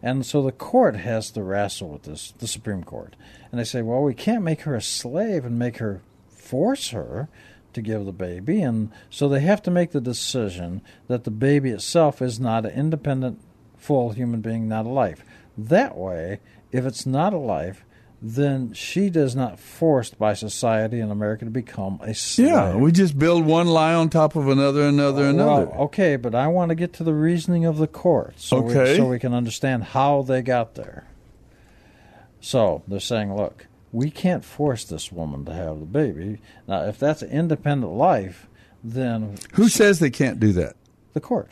and so the court has to wrestle with this, the Supreme Court, and they say, well, we can't make her a slave and make her force her to give the baby, and so they have to make the decision that the baby itself is not an independent, full human being, not a life. That way, if it's not a life, then she does not forced by society in America to become a slave. yeah, we just build one lie on top of another, another, another. Well, okay, but I want to get to the reasoning of the court so, Okay. we, so we can understand how they got there. So they're saying, look, we can't force this woman to have the baby. Now, if that's an independent life, then Who says they can't do that? the court.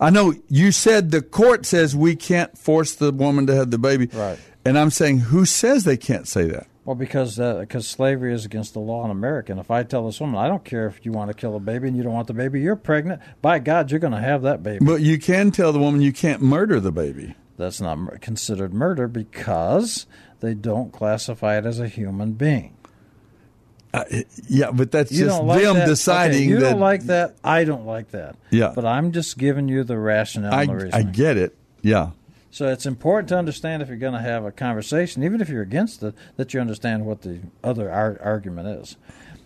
I know you said the court says we can't force the woman to have the baby. Right. And I'm saying, who says they can't say that? Well, because uh, because slavery is against the law in America. And if I tell this woman, I don't care if you want to kill a baby and you don't want the baby, you're pregnant. By God, you're going to have that baby. But you can tell the woman you can't murder the baby. That's not considered murder because they don't classify it as a human being. Uh, yeah, but that's You just like them that? deciding Okay, you that. don't like that. I don't like that. Yeah. But I'm just giving you the rationale I, and the I get it. Yeah. So it's important to understand if you're going to have a conversation, even if you're against it, that you understand what the other ar- argument is.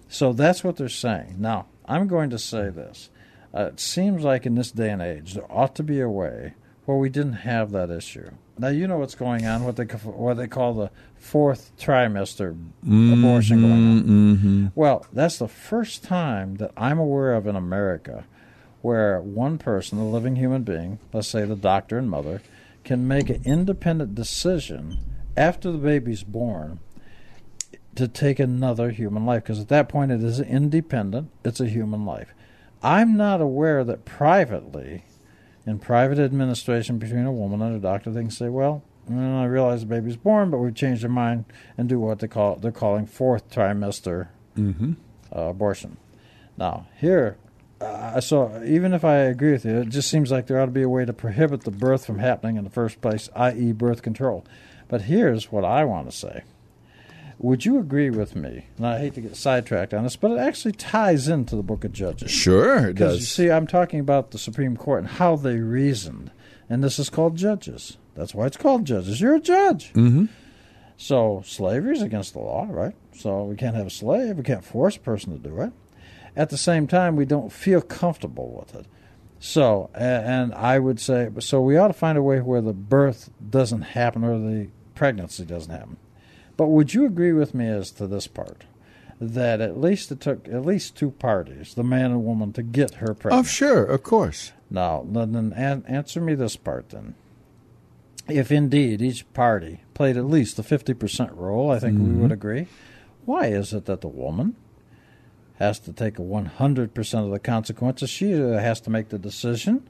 So that's what they're saying. Now, I'm going to say this. Uh, it seems like in this day and age, there ought to be a way where we didn't have that issue. Now you know what's going on. What they what they call the fourth trimester abortion going on. Mm-hmm. Well, that's the first time that I'm aware of in America where one person, a living human being, let's say the doctor and mother, can make an independent decision after the baby's born to take another human life because at that point it is independent, it's a human life. I'm not aware that privately, in private administration between a woman and a doctor, they can say, well, mm, I realize the baby's born, but we've changed their mind and do what they call they're calling fourth trimester Mm-hmm. uh, abortion. Now, here, uh, so even if I agree with you, it just seems like there ought to be a way to prohibit the birth from happening in the first place, i.e., birth control. But here's what I want to say. Would you agree with me? And I hate to get sidetracked on this, but it actually ties into the book of Judges. Sure, it Because you does. see, I'm talking about the Supreme Court and how they reasoned. And this is called Judges. That's why it's called Judges. You're a judge. Mm-hmm. So slavery is against the law, right? So we can't have a slave. We can't force a person to do it. At the same time, we don't feel comfortable with it. So, and I would say, so we ought to find a way where the birth doesn't happen or the pregnancy doesn't happen. But would you agree with me as to this part? That at least it took at least two parties, the man and woman, to get her pregnant. Oh, sure, of course. Now, then, then an- answer me this part then. If indeed each party played at least the 50% role, I think we Mhm. would agree, why is it that the woman has to take a 100% of the consequences? She uh, has to make the decision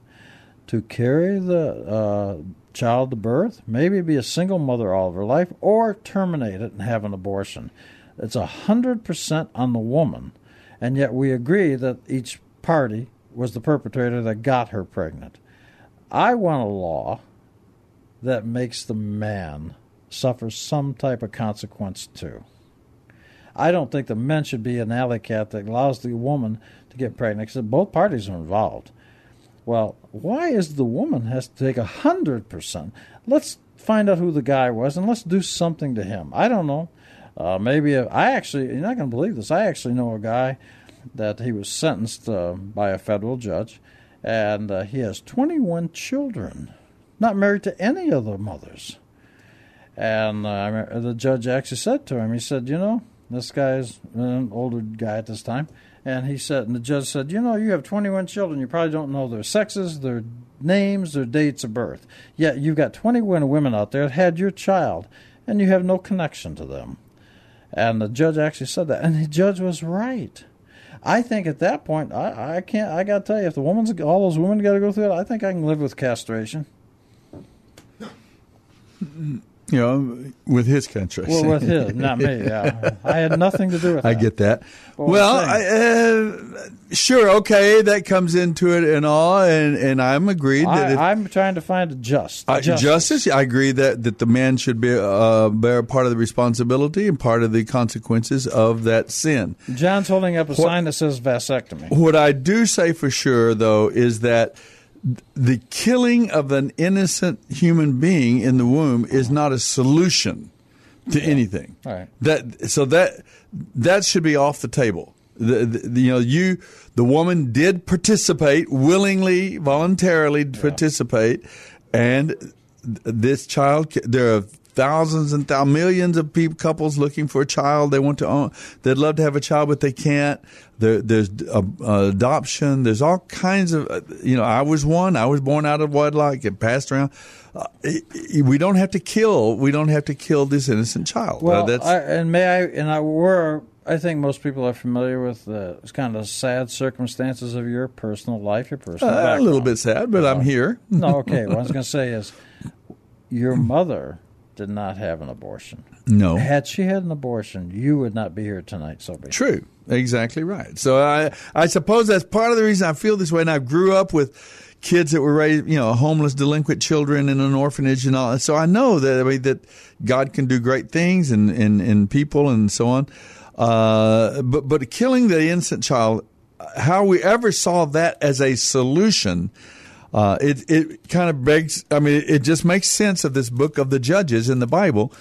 to carry the uh, child to birth, maybe be a single mother all of her life, or terminate it and have an abortion. It's a 100% on the woman, and yet we agree that each party was the perpetrator that got her pregnant. I want a law that makes the man suffer some type of consequence too. I don't think the men should be an alley cat that allows the woman to get pregnant because both parties are involved. Well, why is the woman has to take a hundred percent? Let's find out who the guy was and let's do something to him. I don't know. Uh, maybe if, I actually you're not going to believe this. I actually know a guy that he was sentenced uh, by a federal judge, and uh, he has 21 children, not married to any of the mothers. And uh, the judge actually said to him, he said, you know, this guy's an older guy at this time, and he said, and the judge said, you know, you have 21 children, you probably don't know their sexes, their names, their dates of birth. Yet you've got 21 women out there that had your child, and you have no connection to them. And the judge actually said that, and the judge was right. I think at that point, I, I can't. I got to tell you, if the woman's all those women got to go through it, I think I can live with castration. You know, with his country. Well, with his, not me. Yeah, I had nothing to do with that. I get that. What well, I'm uh, sure, okay, that comes into it and all, and, and I'm agreed that I, I'm trying to find a just justice. justice. I agree that, that the man should be uh, bear part of the responsibility and part of the consequences of that sin. John's holding up a What- sign that says vasectomy. What I do say for sure, though, is that the killing of an innocent human being in the womb is uh-huh. not a solution to anything. All right. That so that that should be off the table. The, the, you know, you the woman did participate willingly, voluntarily participate, and this child. There are thousands and thousands, millions of people, couples looking for a child. They want to own. They'd love to have a child, but they can't. There, there's uh, uh, adoption. There's all kinds of. uh, You know, I was one. I was born out of wedlock. Get passed around. Uh, we don't have to kill. We don't have to kill this innocent child. Uh, Well, that's I, and may I and I were I think most people are familiar with the kind of sad circumstances of your personal life, your personal a little bit sad, but I'm here. no, okay. What I was going to say is, your mother did not have an abortion. No. Had she had an abortion, you would not be here tonight. So. True. Exactly right. So I I suppose that's part of the reason I feel this way. And I grew up with kids that were raised, you know, homeless, delinquent children in an orphanage and all. So I know that I mean that God can do great things in in, in people and so on. Uh, but but killing the innocent child, how we ever saw that as a solution. Uh, it it kind of begs. I mean, it just makes sense of this book of the Judges in the Bible,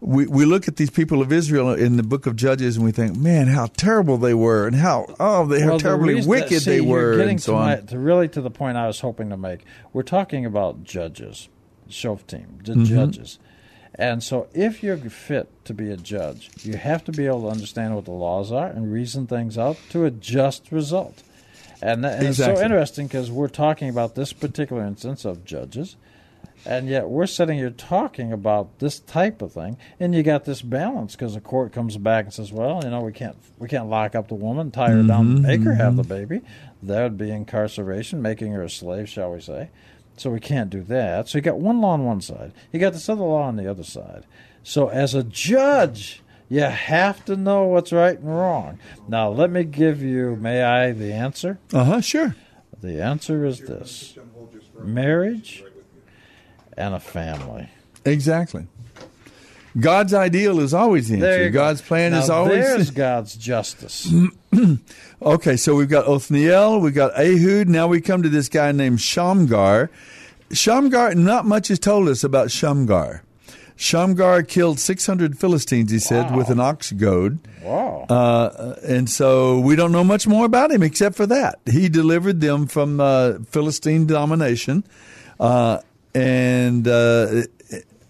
we, we look at these people of Israel in the book of Judges and we think, man, how terrible they were, and how oh they how Well, the terribly reason wicked that, see, they were, getting and so to on. my- to really to the point I was hoping to make. We're talking about judges, Shoftim, the Mhm. judges. And so, if you're fit to be a judge, you have to be able to understand what the laws are and reason things out to a just result. And, that, and it's so interesting because we're talking about this particular instance of judges, and yet we're sitting here talking about this type of thing, and you got this balance because the court comes back and says, "Well, you know, we can't we can't lock up the woman, tie her down, Mhm, make her have the mhm. baby. That would be incarceration, making her a slave, shall we say? So we can't do that. So you got one law on one side, you got this other law on the other side. So as a judge, you have to know what's right and wrong. Now, let me give you, may I, the answer? Uh huh. Sure. The answer is this: marriage and a family. Exactly. God's ideal is always the answer. you go. God's plan is Now, always there's God's justice. okay, so we've got Othniel, we've got Ehud. Now we come to this guy named Shamgar. Shamgar, not much is told us about Shamgar. Shamgar killed 600 Philistines, he said, with an ox goad. Wow. Uh, and so we don't know much more about him except for that. He delivered them from uh, Philistine domination. Uh, and uh,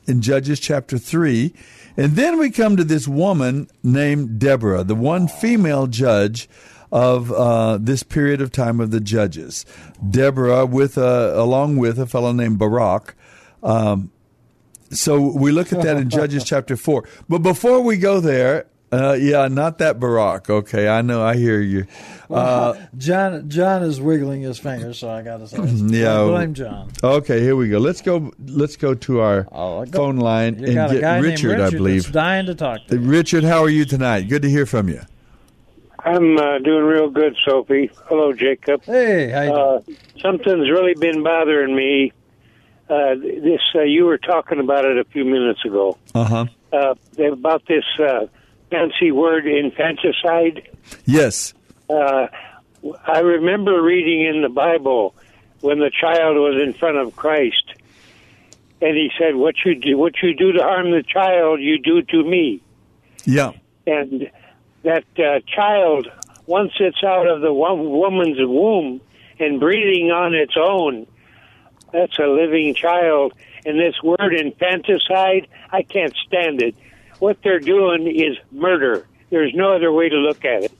in Judges chapter 3. And then we come to this woman named Deborah, the one female judge of uh, this period of time of the judges. Deborah, with uh, along with a fellow named Barak. Um, so we look at that in Judges chapter 4. But before we go there, uh, yeah, not that Barack. Okay, I know, I hear you. Uh, John John is wiggling his fingers, so I got to say, yeah, blame John. Okay, here we go. Let's go. Let's go to our go- phone line You and got a get guy Richard, named I Richard believe. that's dying to talk to. Richard, how are you tonight? Good to hear from you. I'm uh, doing real good, Sophie. Hello, Jacob. Hey, how you uh, Something's really been bothering me. Uh, this uh, you were talking about it a few minutes ago Uh huh. uh, about this uh, fancy word infanticide. Yes. Uh, I remember reading in the Bible when the child was in front of Christ, and he said, "What you do, what you do to harm the child, you do to me." Yeah. and that uh, child, once it's out of the wo- woman's womb and breathing on its own, that's a living child. And this word infanticide, I can't stand it. What they're doing is murder. There's no other way to look at it.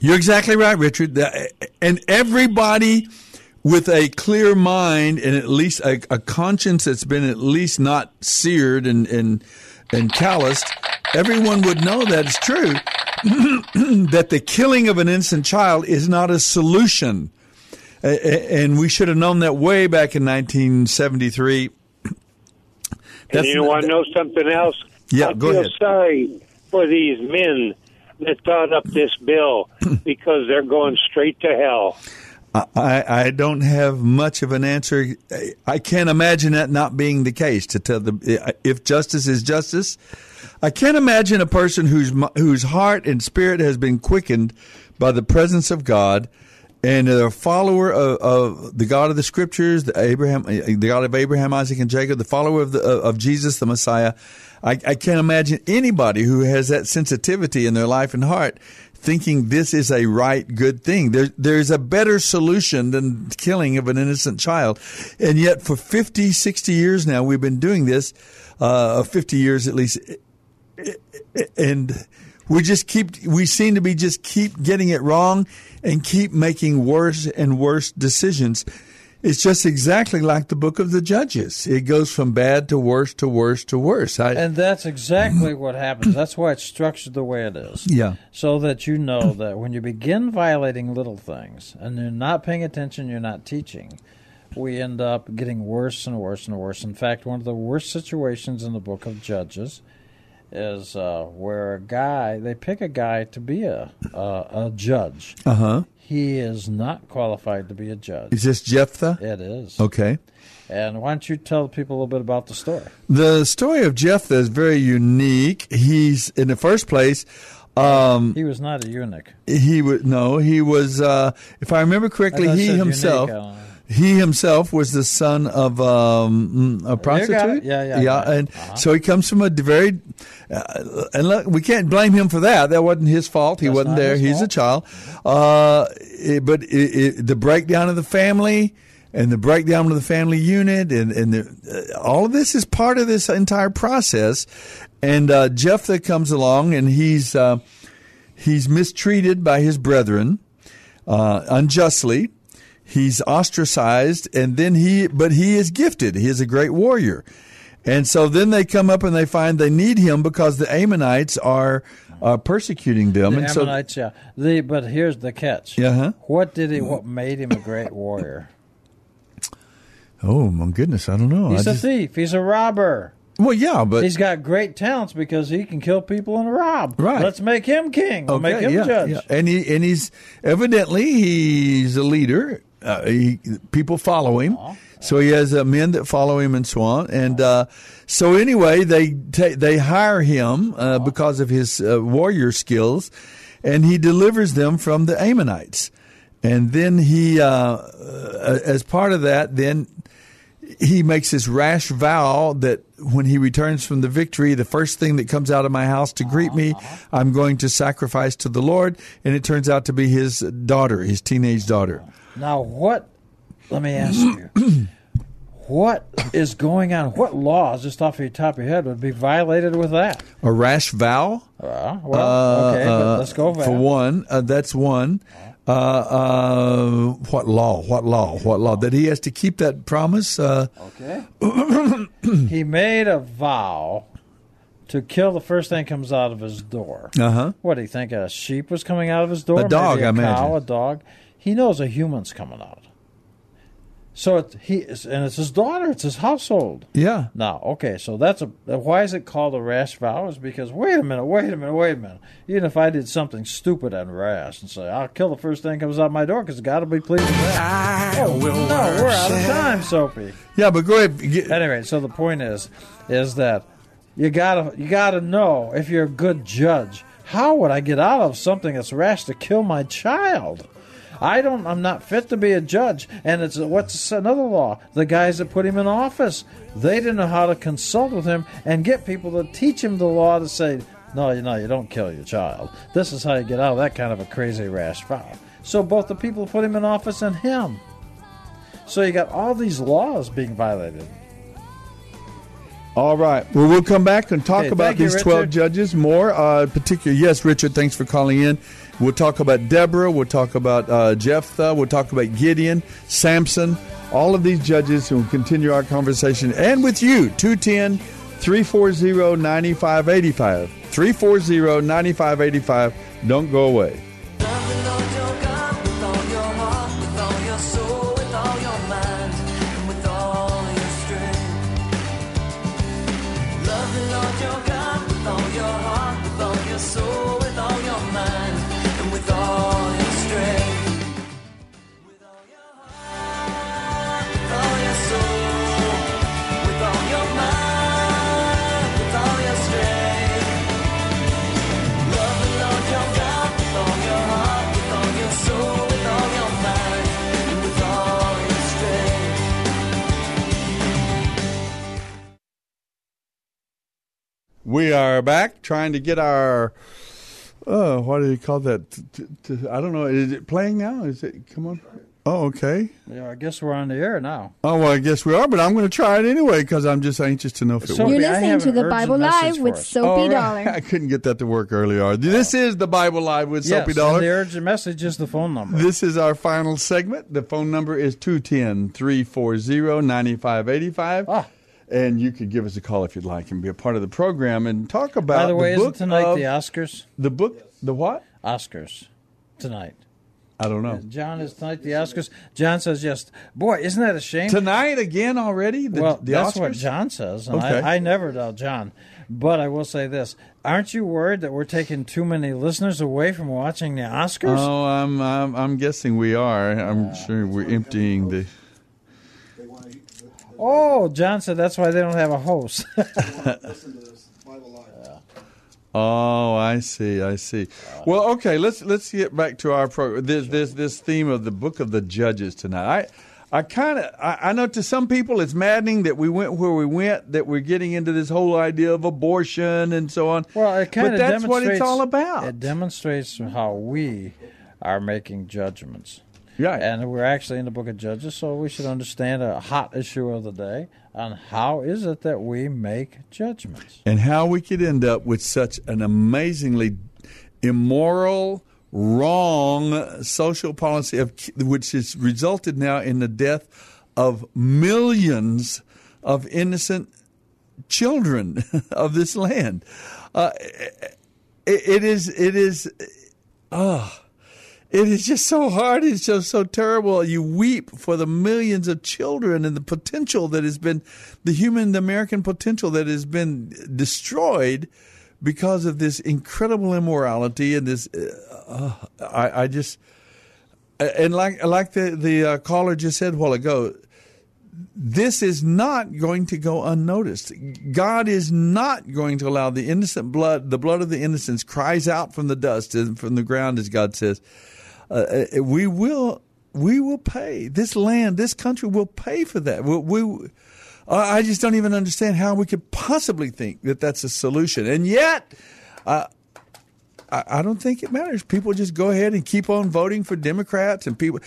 You're exactly right, Richard. And everybody with a clear mind and at least a, a conscience that's been at least not seared and and and calloused, everyone would know that it's true. that the killing of an innocent child is not a solution. And we should have known that way back in 1973. And That's you want to know something else? Yeah, I go feel ahead. sorry for these men that thought up this bill because they're going straight to hell. I, I don't have much of an answer. I can't imagine that not being the case. To tell the if justice is justice, I can't imagine a person whose whose heart and spirit has been quickened by the presence of God, and a follower of, of the God of the Scriptures, the Abraham, the God of Abraham, Isaac, and Jacob, the follower of the of Jesus, the Messiah. I, I can't imagine anybody who has that sensitivity in their life and heart thinking this is a right, good thing. There, there's a better solution than killing of an innocent child. And yet for 50, 60 years now, we've been doing this, uh, 50 years at least. And we just keep, we seem to be just keep getting it wrong and keep making worse and worse decisions. It's just exactly like the book of the Judges. It goes from bad to worse to worse to worse. I, And that's exactly what happens. That's why it's structured the way it is. Yeah. So that you know that when you begin violating little things and you're not paying attention, you're not teaching, we end up getting worse and worse and worse. In fact, one of the worst situations in the book of Judges is uh, where a guy, they pick a guy to be a, a, a judge. uh huh. He is not qualified to be a judge. Is this Jephthah? It is. Okay. And why don't you tell people a little bit about the story? The story of Jephthah is very unique. He's in the first place. Um, He was not a eunuch. he was no, he was. Uh, if I remember correctly, I he himself. unique, he himself was the son of um, a prostitute. Yeah, yeah, yeah. yeah. And Uh-huh. so he comes from a very, uh, and look, we can't blame him for that. That wasn't his fault. He That's wasn't there. He's a child. Uh, it- but it, it, the breakdown of the family and the breakdown of the family unit and, and the, uh, all of this is part of this entire process. And uh, Jephthah comes along and he's uh, he's mistreated by his brethren uh, unjustly. He's ostracized, and then he, but he is gifted. He is a great warrior. And so then they come up and they find they need him because the Ammonites are uh, persecuting them. The and so, Ammonites, yeah. The, but here's the catch. Uh-huh. What did he? What made him a great warrior? oh my goodness, I don't know. He's I a just- thief. He's a robber. well, yeah, but He's got great talents because he can kill people and rob. Right. Let's make him king. We'll make him yeah, judge. yeah. And he and he's evidently he's a leader. Uh, he, people follow him, so he has uh, men that follow him and so on. And uh, so anyway, they ta- they hire him uh, because of his uh, warrior skills, and he delivers them from the Ammonites. And then he, uh, uh, as part of that, then he makes this rash vow that when he returns from the victory, the first thing that comes out of my house to greet me, I'm going to sacrifice to the Lord. And it turns out to be his daughter, his teenage daughter. Now, what? Let me ask you. what is going on? What laws, just off your top of your head, would be violated with that? A rash vow? Uh, well, okay, uh, let's go. For one, uh, that's one. Uh, uh, what law? What law? What law? That he has to keep that promise? Uh, Okay. he made a vow to kill the first thing that comes out of his door. Uh huh. What do you think? A sheep was coming out of his door? A dog, a I cow, imagine. a dog. He knows a human's coming out. So it, he is, and it's his daughter. It's his household. Yeah. Now, okay, so that's a why is it called a rash vow? Is because wait a minute, wait a minute, wait a minute. Even if I did something stupid and rash and say I'll kill the first thing that comes out my door because God oh, will be pleased with that. oh no, we're out of time, Soapy. Yeah, but go ahead. Get, Anyway, so the point is, is that you gotta you gotta know if you're a good judge. How would I get out of something that's rash to kill my child? I don't. I'm not fit to be a judge. And it's what's another law? The guys that put him in office, they didn't know how to consult with him and get people to teach him the law to say, no, you know, you don't kill your child. This is how you get out of that kind of a crazy rash vow. So both the people put him in office and him. So you got all these laws being violated. All right. Well, we'll come back and talk Okay, about thank you, these 12 judges more. Uh, particular, yes, Richard, thanks for calling in. We'll talk about Deborah. We'll talk about uh, Jephthah. We'll talk about Gideon, Samson, all of these judges, and we'll continue our conversation. And with you, 210 340 9585. 340 9585. Don't go away. We are back trying to get our. Uh, what do you call that? T- t- t- I don't know. Is it playing now? Is it? Come on. Oh, okay. Yeah, I guess we're on the air now. Oh, well, I guess we are, but I'm going to try it anyway because I'm just anxious to know if it Sophie, works. You're listening to the Bible Live with us. Soapy Oh, right. Dollar. I couldn't get that to work earlier. This is the Bible Live with Yes, Soapy and Dollar. the urgent message is the phone number. This is our final segment. The phone number is 210 340 9585. And you could give us a call if you'd like and be a part of the program and talk about By the way, book isn't tonight the Oscars? the book, the what? Oscars tonight. I don't know. John is tonight the Oscars. John says yes. Boy, isn't that a shame? Tonight again already? The, well, the that's Oscars? what John says, and Okay. I, I never doubt John. But I will say this: Aren't you worried that we're taking too many listeners away from watching the Oscars? Oh, I'm, I'm I'm guessing we are. I'm sure we're emptying the. Oh, John said that's why they don't have a host. Oh, I see. I see. Well, okay. Let's let's get back to our program. This this this theme of the book of the Judges tonight. I I kind of I, I know to some people it's maddening that we went where we went, that we're getting into this whole idea of abortion and so on. Well, it kind of that's what it's all about. It demonstrates how we are making judgments. Yeah. And we're actually in the book of Judges, so we should understand a hot issue of the day on how is it that we make judgments. and how we could end up with such an amazingly immoral, wrong social policy of which has resulted now in the death of millions of innocent children of this land. Uh, it, it is. It is. Oh, it is just so hard. It's just so terrible. You weep for the millions of children and the potential that has been, the human, the American potential that has been destroyed because of this incredible immorality and this. Uh, uh, I, I just, and like like the the uh, caller just said a while ago, this is not going to go unnoticed. God is not going to allow the innocent blood, the blood of the innocents, cries out from the dust and from the ground, as God says. Uh, we will, we will pay. This land, this country will pay for that. We, we, I just don't even understand how we could possibly think that that's a solution. And yet, uh, I, I don't think it matters. People just go ahead and keep on voting for Democrats and people.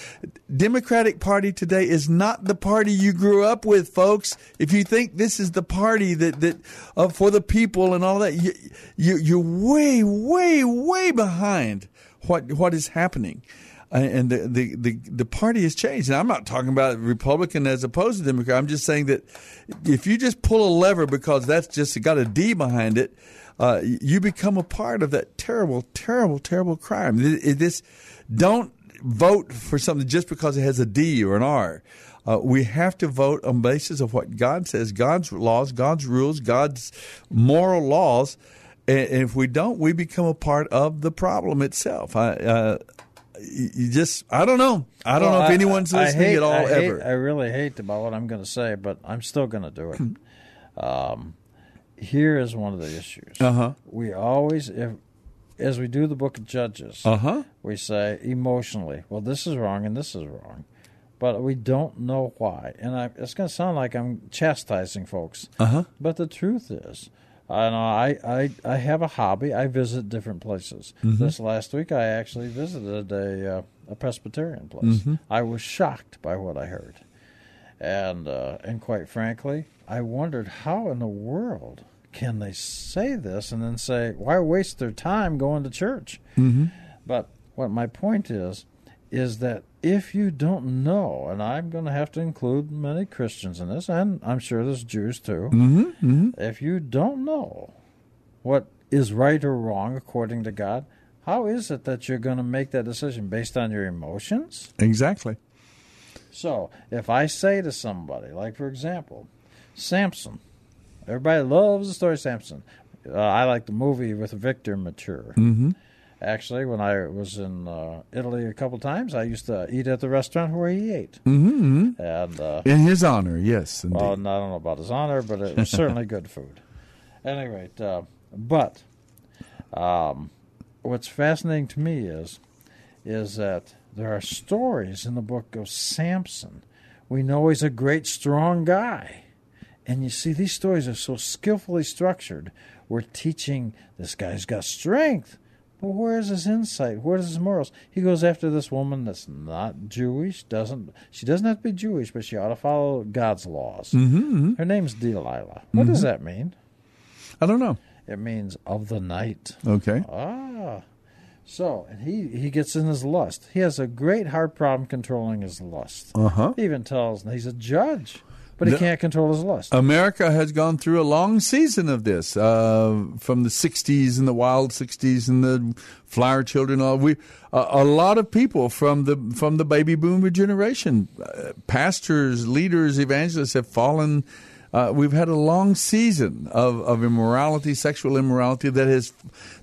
Democratic Party today is not the party you grew up with, folks. If you think this is the party that that uh, for the people and all that, you, you you're way, way, way behind what what is happening. Uh, and the, the, the, the party has changed. And I'm not talking about Republican as opposed to Democrat. I'm just saying that if you just pull a lever because that's just got a D behind it, uh, you become a part of that terrible, terrible, terrible crime. This don't vote for something just because it has a D or an R. Uh, we have to vote on basis of what God says, God's laws, God's rules, God's moral laws. And if we don't, we become a part of the problem itself. I, uh, you just, I don't know. I don't Well, know if anyone's I- I listening hate- at all I hate- ever. I really hate about what I'm going to say, but I'm still going to do it. um, here is one of the issues. Uh-huh. We always, if, as we do the book of Judges, Uh-huh. we say emotionally, well, this is wrong and this is wrong. But we don't know why. And I, it's going to sound like I'm chastising folks. Uh-huh. But the truth is, I know I, I, I have a hobby. I visit different places. Mhm. This last week, I actually visited a, uh, a Presbyterian place. Mhm. I was shocked by what I heard, and uh, and quite frankly, I wondered how in the world can they say this and then say why waste their time going to church? Mhm. But what my point is, is that if you don't know, and I'm going to have to include many Christians in this, and I'm sure there's Jews too. Mhm, mhm. If you don't know what is right or wrong according to God, how is it that you're going to make that decision based on your emotions? Exactly. So, if I say to somebody, like for example, Samson, everybody loves the story of Samson. Uh, I like the movie with Victor Mature. Mm-hmm. Actually, when I was in uh, Italy a couple times, I used to eat at the restaurant where he ate. Mm-hmm. And uh, In his honor, yes. Indeed. well, I don't know about his honor, but it was certainly good food. At any rate, uh, but um, what's fascinating to me is is that there are stories in the book of Samson. We know he's a great, strong guy, and you see these stories are so skillfully structured. We're teaching this guy's got strength. But where's his insight? Where's his morals? He goes after this woman that's not Jewish. Doesn't she doesn't have to be Jewish, but she ought to follow God's laws. Mhm, Her name's Delilah. What does Mhm. that mean? I don't know. It means of the night. Okay. Ah. So, and he, he gets in his lust. He has a great hard problem controlling his lust. Uh-huh. He even tells, he's a judge, but he The- can't control his lust. America has gone through a long season of this, uh, from the '60s and the wild '60s and the flower children. All we, uh, a lot of people from the from the baby boomer generation, uh, pastors, leaders, evangelists have fallen. Uh, we've had a long season of, of immorality, sexual immorality that has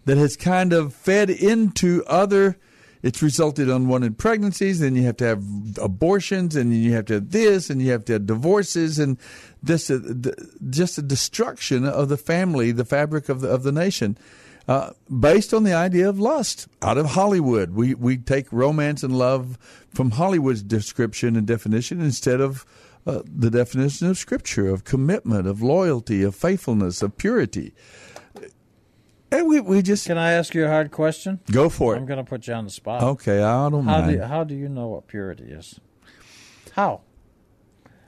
that has kind of fed into other. It's resulted in unwanted pregnancies. Then you have to have abortions, and then you have to have this, and you have to have divorces, and this uh, just a destruction of the family, the fabric of the of the nation. uh, based on the idea of lust out of Hollywood. We we take romance and love from Hollywood's description and definition instead of uh, the definition of Scripture of commitment, of loyalty, of faithfulness, of purity. And we, we just Can I ask you a hard question? Go for it. I'm going to put you on the spot. Okay, I don't how mind. Do you, how do you know what purity is? How?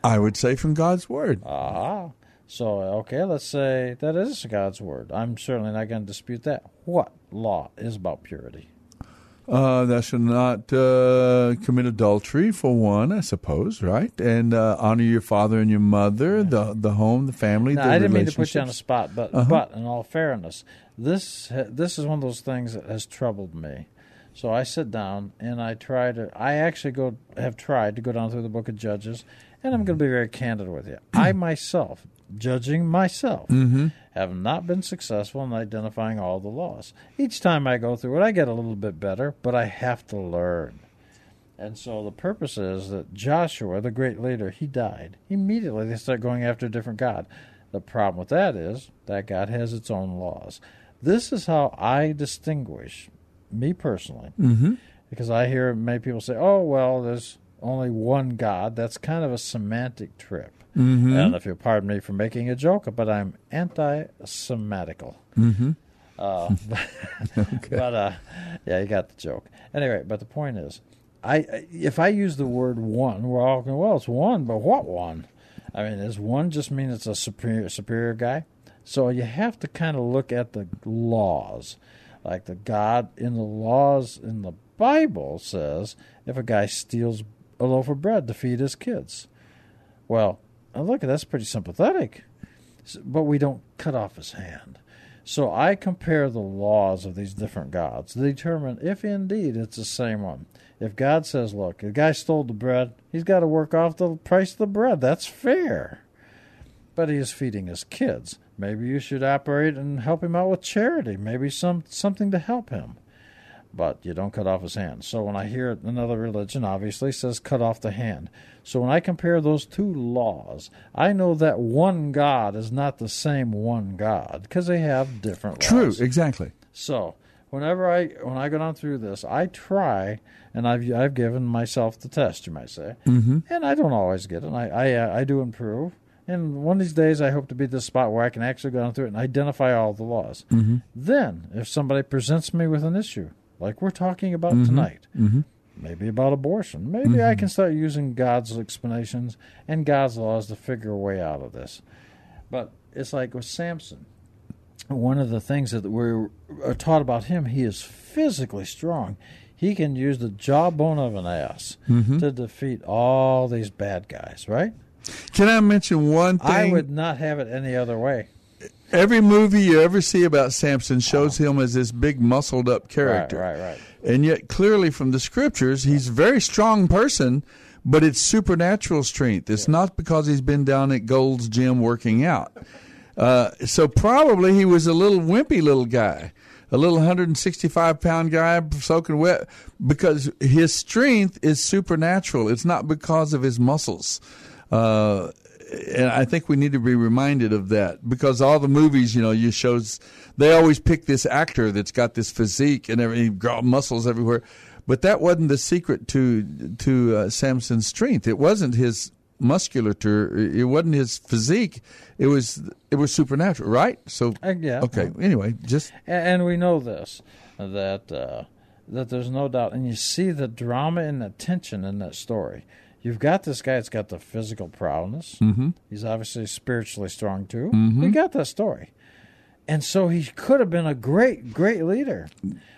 I would say from God's word. Ah. So, okay, let's say that is God's word. I'm certainly not going to dispute that. What law is about purity? Uh, thou shalt not uh, commit adultery, for one, I suppose, right? And uh, honor your father and your mother, the the home, the family. Now, the I didn't mean to put you on the relationships. spot, but Uh-huh. but in all fairness, this this is one of those things that has troubled me. So I sit down and I try to. I actually go have tried to go down through the book of Judges, and I'm going to be very candid with you. I myself, judging myself, Mhm. have not been successful in identifying all the laws. Each time I go through it, I get a little bit better, but I have to learn. And so the purpose is that Joshua, the great leader, he died. Immediately they start going after a different God. The problem with that is that God has its own laws. This is how I distinguish, me personally, Mhm. because I hear many people say, oh, well, there's only one God. That's kind of a semantic trip. Mhm. And if you'll pardon me for making a joke, but I'm anti sematical. Mhm. Uh, But uh, yeah, you got the joke. Anyway, but the point is, I I- if I use the word one, we're all going, well, it's one, but what one? I mean, does one just mean it's a superior superior guy? So you have to kind of look at the laws, like the God in the laws in the Bible says if a guy steals a loaf of bread to feed his kids. Well, look, that's pretty sympathetic, but we don't cut off his hand. So I compare the laws of these different gods to determine if indeed it's the same one. If God says, look, the guy stole the bread, he's got to work off the price of the bread. That's fair. But he is feeding his kids. Maybe you should operate and help him out with charity. Maybe some something to help him. But you don't cut off his hand. So when I hear another religion, obviously says cut off the hand. So when I compare those two laws, I know that one God is not the same one God because they have different laws. True, laws. exactly. So whenever I when I go down through this, I try and I've I've given myself the test, you might say, Mhm. and I don't always get it. I I, uh, I do improve, and one of these days I hope to be at the spot where I can actually go down through it and identify all the laws. Mhm. Then, if somebody presents me with an issue like we're talking about Mhm. tonight, Mhm. maybe about abortion, maybe I can start using God's explanations and God's laws to figure a way out of this. But it's like with Samson one of the things that we're taught about him, he is physically strong. He can use the jawbone of an ass Mhm. to defeat all these bad guys, right? Can I mention one thing? I would not have it any other way. Every movie you ever see about Samson shows him as this big, muscled up character. Right, right, right. And yet, clearly from the scriptures, he's a very strong person, but it's supernatural strength. It's not because he's been down at Gold's Gym working out. Uh, so probably he was a little wimpy little guy, a little 165 pound guy soaking wet, because his strength is supernatural. It's not because of his muscles. Uh, and I think we need to be reminded of that because all the movies, you know, you shows they always pick this actor that's got this physique and got muscles everywhere, but that wasn't the secret to to uh, Samson's strength. It wasn't his musculature. It wasn't his physique. It was it was supernatural, right? So Uh, yeah. okay. Anyway, just And we know this that uh, that there's no doubt, and you see the drama and the tension in that story. You've got this guy that's got the physical prowess. Mhm. He's obviously spiritually strong too. Mhm. You got that story, and so he could have been a great, great leader.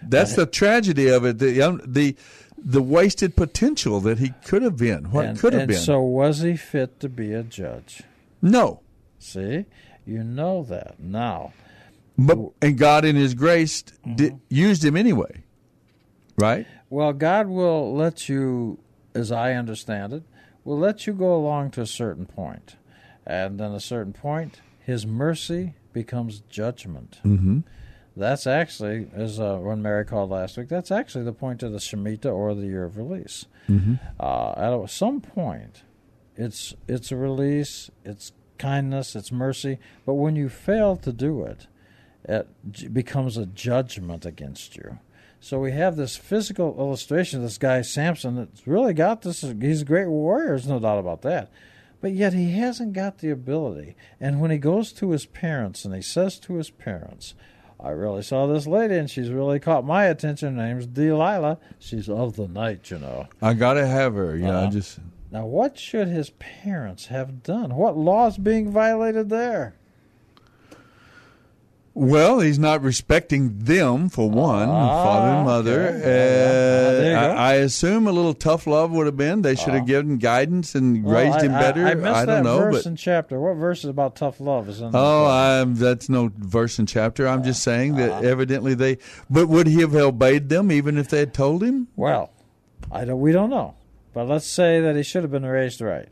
that's the tragedy of it. The the the wasted potential that he could have been. What and, could have and been. So was he fit to be a judge? no. See, you know that now. But and God in His grace di- used him anyway, right? Well, God will let you, as I understand it, will let you go along to a certain point, and then a certain point, His mercy becomes judgment. Mm-hmm. That's actually, as uh, one Mary called last week, that's actually the point of the Shemitah or the year of release. Mhm. Uh, at some point, it's it's a release, it's kindness, it's mercy. But when you fail to do it, it becomes a judgment against you. So we have this physical illustration of this guy Samson that's really got this. He's a great warrior, there's no doubt about that. But yet he hasn't got the ability. And when he goes to his parents and he says to his parents, I really saw this lady and she's really caught my attention. Her name's Delilah. She's of the night, you know. I gotta have her. I Uh-huh. just Now, what should his parents have done? What law's being violated there? Well, he's not respecting them for one, father and mother. Ah, okay. Yeah, yeah. Uh, There you go. I, I assume a little tough love would have been. They should have given guidance and Well, raised I- him better. I, missed don't that know, verse but and chapter. What verse is about tough love? Is in oh. I'm, that's no verse and chapter. I'm just saying that Uh-huh. evidently they. But would he have obeyed them even if they had told him? Well, I don't. We don't know, but let's say that he should have been raised right.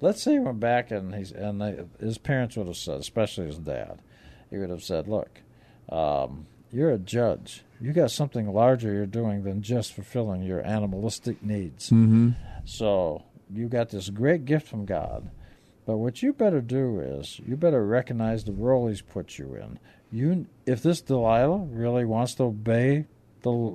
Let's say he went back and he's and they, his parents would have said, especially his dad, he would have said, "Look, um, you're a judge. You got something larger you're doing than just fulfilling your animalistic needs. Mhm. So you got this great gift from God." But what you better do is you better recognize the role He's put you in. You, if this Delilah really wants to obey the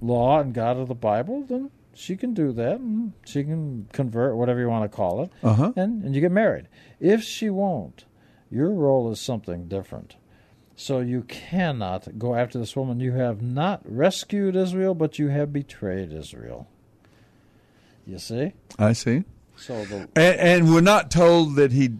law and God of the Bible, then she can do that, and she can convert, whatever you want to call it, Uh-huh. and and you get married. If she won't, your role is something different. So you cannot go after this woman. You have not rescued Israel, but you have betrayed Israel. You see? I see. So the And, and we're not told that he.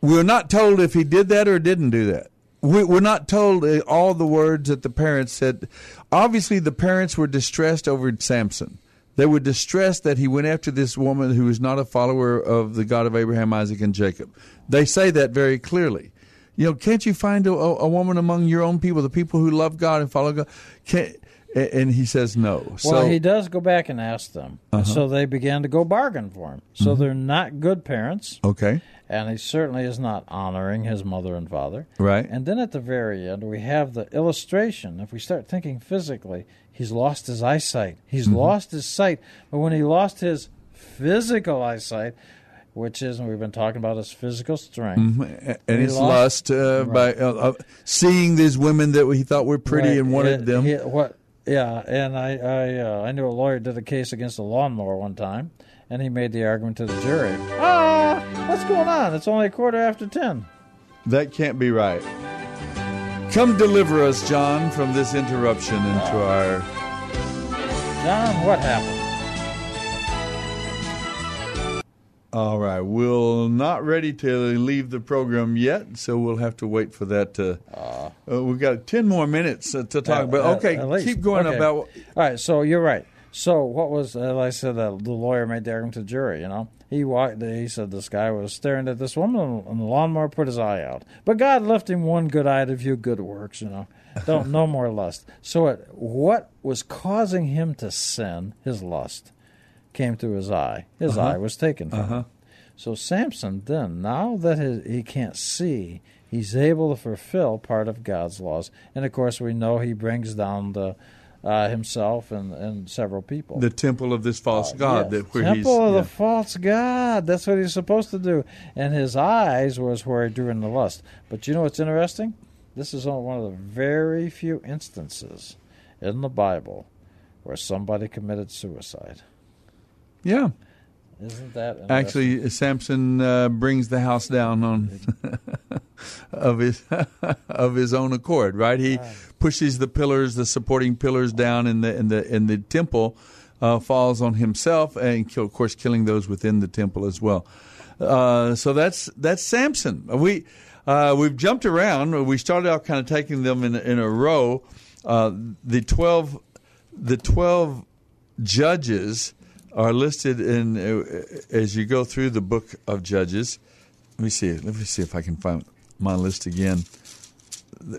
We're not told if he did that or didn't do that. We, we're not told uh, all the words that the parents said. Obviously, the parents were distressed over Samson. They were distressed that he went after this woman who was not a follower of the God of Abraham, Isaac, and Jacob. They say that very clearly. You know, can't you find a, a woman among your own people, the people who love God and follow God? Can't, and he says no. Well, so he does go back and ask them. Uh-huh. So they began to go bargain for him. So Mhm. they're not good parents. okay, And he certainly is not honoring his mother and father. right. And then at the very end, we have the illustration. If we start thinking physically, he's lost his eyesight. He's Mhm. lost his sight. But when he lost his physical eyesight, which is, and we've been talking about his physical strength, Mhm. And his lust uh, Right. by uh, uh, seeing these women that he thought were pretty Right. and wanted It- them. he- what? Yeah, and I I uh, I knew a lawyer did a case against a lawnmower one time, and he made the argument to the jury. Ah, what's going on? It's only a quarter after ten. That can't be right. Come deliver us, John, from this interruption into our. John, what happened? All right, we're not ready to leave the program yet, so we'll have to wait for that. To, uh, we've got ten more minutes uh, to talk Uh, about. uh, Okay, keep going Okay. about. All right, so you're right. So what was, as I said, uh, the lawyer made the argument to the jury. You know, he walked. He said this guy was staring at this woman, and the lawnmower put his eye out. But God left him one good eye to view good works. You know, don't no more lust. So it, what was causing him to sin? His lust came through his eye. His Uh-huh. eye was taken from Uh-huh. him. So Samson then, now that his, he can't see, he's able to fulfill part of God's laws. And of course, we know he brings down the uh, himself and, and several people. The temple of this false god Yeah, that where temple he's of yeah. the false god. That's what he's supposed to do. And his eyes was where he drew in the lust. But you know what's interesting? This is one of the very few instances in the Bible where somebody committed suicide. yeah. Isn't that interesting? Actually, Samson uh, brings the house down on of his of his own accord. Right, he pushes the pillars, the supporting pillars down in the in the in the temple, uh, falls on himself, and kill, of course, killing those within the temple as well. Uh, so that's that's Samson. We uh, we've jumped around. We started out kind of taking them in in a row. Uh, the twelve the twelve judges are listed in uh, as you go through the book of Judges. Let me see. Let me see if I can find my list again.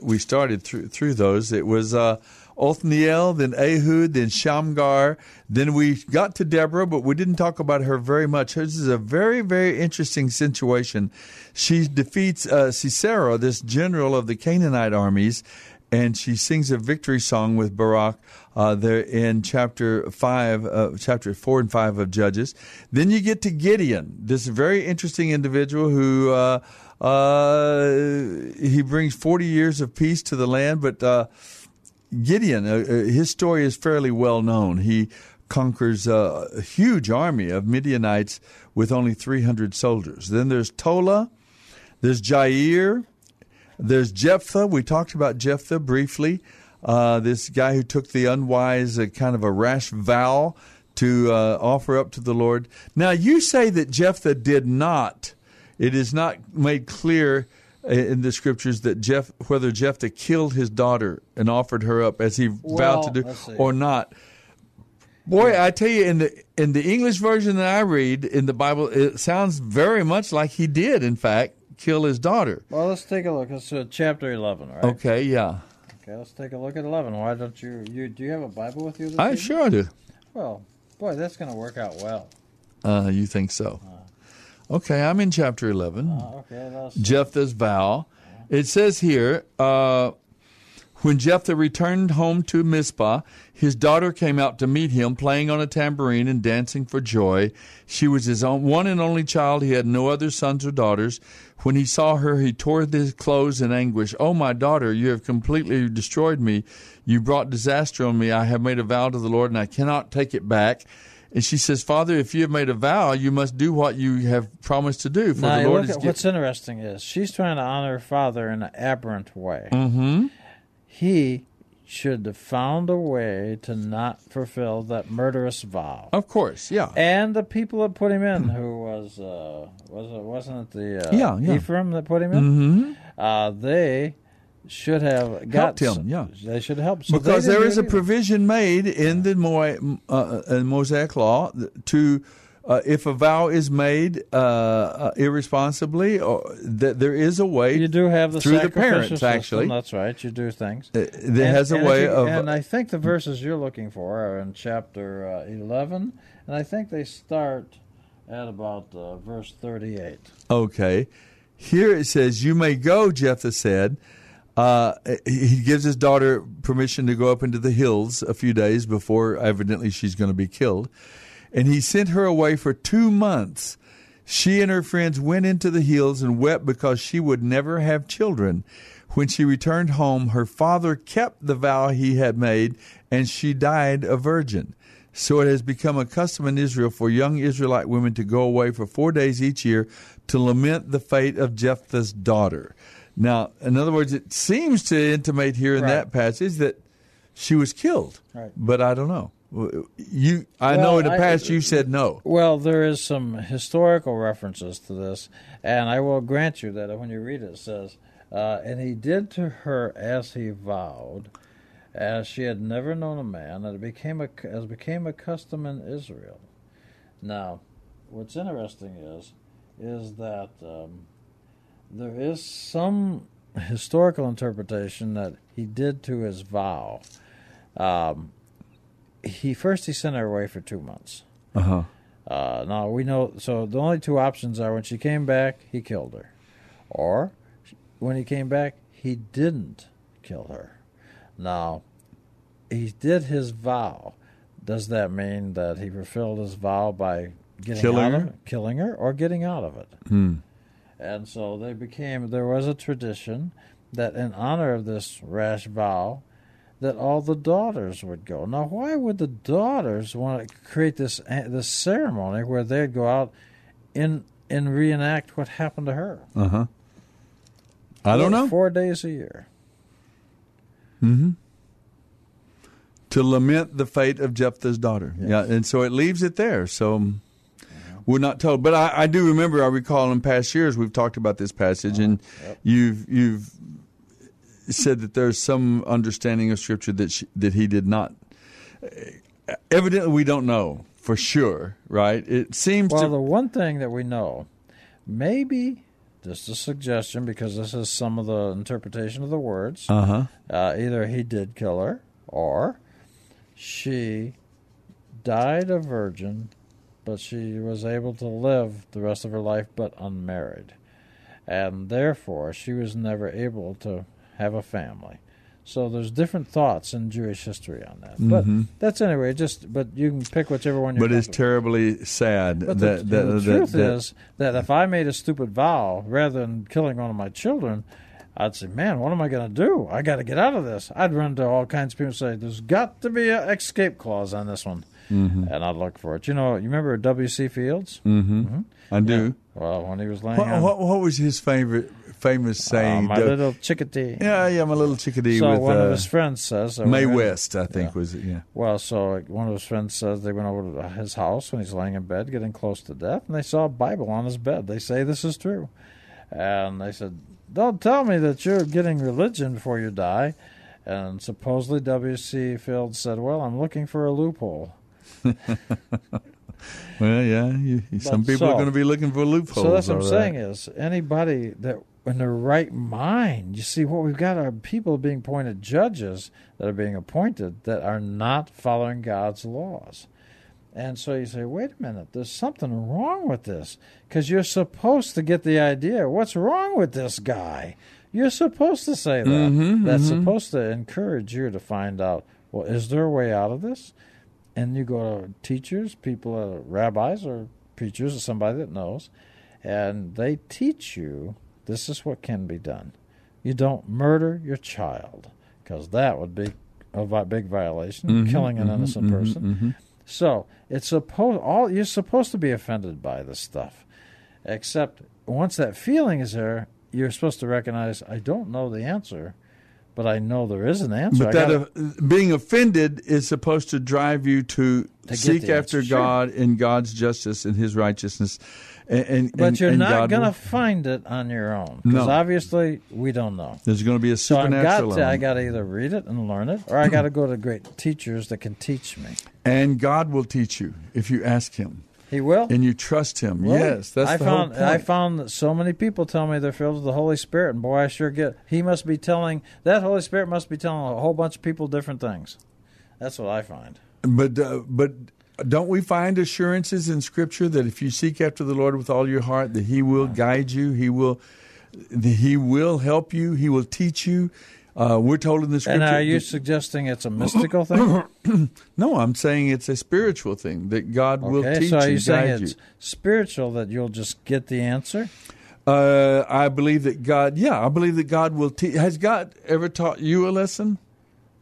We started through through those. It was uh, Othniel, then Ehud, then Shamgar. Then we got to Deborah, but we didn't talk about her very much. This is a very very interesting situation. She defeats uh, Sisera, this general of the Canaanite armies, and she sings a victory song with Barak uh, there in chapter five, uh, chapter four and five of Judges. Then you get to Gideon, this very interesting individual who uh, uh he brings forty years of peace to the land, but uh, Gideon, uh, his story is fairly well known. He conquers a huge army of Midianites with only 300 soldiers. Then there's Tola, there's Jair, there's Jephthah. We talked about Jephthah briefly. Uh, this guy who took the unwise, uh, kind of a rash vow to uh, offer up to the Lord. Now, you say that Jephthah did not. It is not made clear uh, in the scriptures that Jeff, whether Jephthah killed his daughter and offered her up as he Well, vowed to do, or not. Boy, I tell you, in the in the English version that I read in the Bible, it sounds very much like he did, in fact, kill his daughter. Well, let's take a look. It's uh, chapter 11, right? Okay, yeah, Okay, let's take a look at 11. Why don't you, you do you have a Bible with you I evening? sure do. Well, boy, that's going to work out well. Uh, you think so? Okay, I'm in chapter eleven. Uh, okay, Jephthah's vow. It says here, uh, when Jephthah returned home to Mizpah, his daughter came out to meet him, playing on a tambourine and dancing for joy. She was his own one and only child. He had no other sons or daughters. When he saw her, he tore his clothes in anguish. Oh, my daughter, you have completely destroyed me. You brought disaster on me. I have made a vow to the Lord, and I cannot take it back. And she says, Father, if you have made a vow, you must do what you have promised to do. For now, the Lord is gi- what's interesting is she's trying to honor her father in an aberrant way. Mm-hmm. He should have found a way to not fulfill that murderous vow. Of course, yeah. And the people that put him in, who was uh, was it wasn't it the uh, Yeah, yeah. Ephraim that put him in? Mhm. Uh, they should have got Helped him, yeah. They should have helped So because there is a provision made in the Mo- uh, uh, Mosaic law to uh, if a vow is made uh, uh, irresponsibly, or that there is a way You do have the through the parents. system, Actually, that's right. You do things. Uh, there has a way you- of- And I think the verses you're looking for are in chapter uh, 11, and I think they start at about uh, verse 38. Okay. Here it says, You may go, Jephthah said. Uh, he gives his daughter permission to go up into the hills a few days before, evidently, she's going to be killed. And he sent her away for two months. She and her friends went into the hills and wept because she would never have children. When she returned home, her father kept the vow he had made, and she died a virgin. So it has become a custom in Israel for young Israelite women to go away for four days each year to lament the fate of Jephthah's daughter. Now, in other words, it seems to intimate here in Right. that passage that she was killed, Right. but I don't know. You, I know in the I- past you said no. Well, there is some historical references to this, and I will grant you that when you read it, it says, uh, "And he did to her as he vowed, as she had never known a man, and it became a as became a custom in Israel." Now, what's interesting is, is that um, there is some historical interpretation that he did to his vow. Um, he first he sent her away for two months. Uh-huh. Uh, now we know. So the only two options are when she came back, he killed her, or when he came back, he didn't kill her. Now he did his vow. Does that mean that he fulfilled his vow by getting Killing out her? of it, killing her, or getting out of it? Hmm. And so they became. There was a tradition that in honor of this rash vow, that all the daughters would go. Now, why would the daughters want to create this eh, this ceremony where they'd go out in and reenact what happened to her? Uh huh. I don't know. Four days a year. Mm-hmm. To lament the fate of Jephthah's daughter. Yeah, and so it leaves it there. So we're not told. But I, I do remember. I recall in past years we've talked about this passage, and you've you've said that there's some understanding of Scripture that she, that he did not. Evidently, we don't know for sure, right? It seems Well, to. the one thing that we know, maybe just a suggestion, because this is some of the interpretation of the words. Uh-huh. Uh, either he did kill her, or she died a virgin, but she was able to live the rest of her life, but unmarried, and therefore she was never able to have a family. So there's different thoughts in Jewish history on that. But Mhm. that's anyway. Just but you can pick whichever one. You're But it's terribly sad but that, the, that, the that- truth that- is that if I made a stupid vow rather than killing one of my children, I'd say, "Man, what am I going to do? I got to get out of this." I'd run to all kinds of people and say, "There's got to be an escape clause on this one," Mhm. and I'd look for it. You know, you remember W. C. Fields? Mhm. I do. Well, when he was laying What, on, what, what was his favorite famous uh, saying? my The- little chickadee. yeah, yeah, my little chickadee. So with, one uh, of his friends says uh, when- West, I think was it? Yeah. Well, so one of his friends says they went over to his house when he's laying in bed, getting close to death, and they saw a Bible on his bed. They say this is true, and they said, "Don't tell me that you're getting religion before you die." And supposedly W. C. Fields said, "Well, I'm looking for a loophole." Well, yeah. You, some people are going to be looking for loopholes. So that's what I'm saying is anybody that in their right mind, you see what we've got are people being appointed judges that are being appointed that are not following God's laws. And so you say, wait a minute, there's something wrong with this. Because you're supposed to get the idea what's wrong with this guy. You're supposed to say that. Mhm, That's mhm. supposed to encourage you to find out, well, is there a way out of this? And you go to teachers, people, uh, rabbis, or preachers, or somebody that knows, and they teach you this is what can be done. You don't murder your child, because that would be a vi- big violation, Mhm, killing an mhm, innocent mhm, person. mhm. So it's supposed all you're supposed to be offended by this stuff, except once that feeling is there, you're supposed to recognize I don't know the answer, but I know there is an answer. But I that gotta- uh, being offended is supposed to drive you to, get seek after answer, sure. God in God's justice and His righteousness. And, and but and- you're and not going to find it on your own because No. obviously we don't know. There's going to be a So I've got supernatural. to, I got to either read it and learn it, or I got to go to great teachers that can teach me. and God will teach you if you ask Him. He will. And you trust Him. Well, yes, that's I the found whole I found that so many people tell me they're filled with the Holy Spirit, and boy, I sure get. He must be telling that Holy Spirit must be telling a whole bunch of people different things. That's what I find. But uh, but don't we find assurances in Scripture that if you seek after the Lord with all your heart, that He will guide you, He will He will help you, He will teach you. Uh, we're told in the Scripture. And are you that- suggesting it's a mystical thing? no, I'm saying it's a spiritual thing that God will Okay, teach so are you, you saying guide you. it's spiritual that you'll just get the answer? Uh, I believe that God. Yeah, I believe that God will teach. Has God ever taught you a lesson?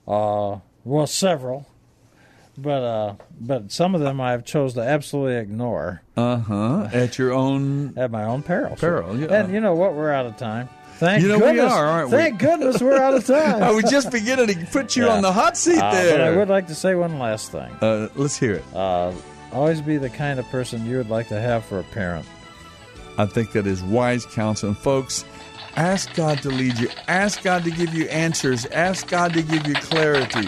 Uh, well, several, but uh, but some of them I've chose to absolutely ignore. Uh huh. At your own at my own peril. Peril, yeah. And you know what? We're out of time. Thank You know, we goodness. are, aren't we? Thank goodness we're out of time. I was just beginning to put you Yeah. on the hot seat Uh, there. But I would like to say one last thing. Uh, let's hear it. Uh, always be the kind of person you would like to have for a parent. I think that is wise counsel. And folks, ask God to lead you. Ask God to give you answers. Ask God to give you clarity.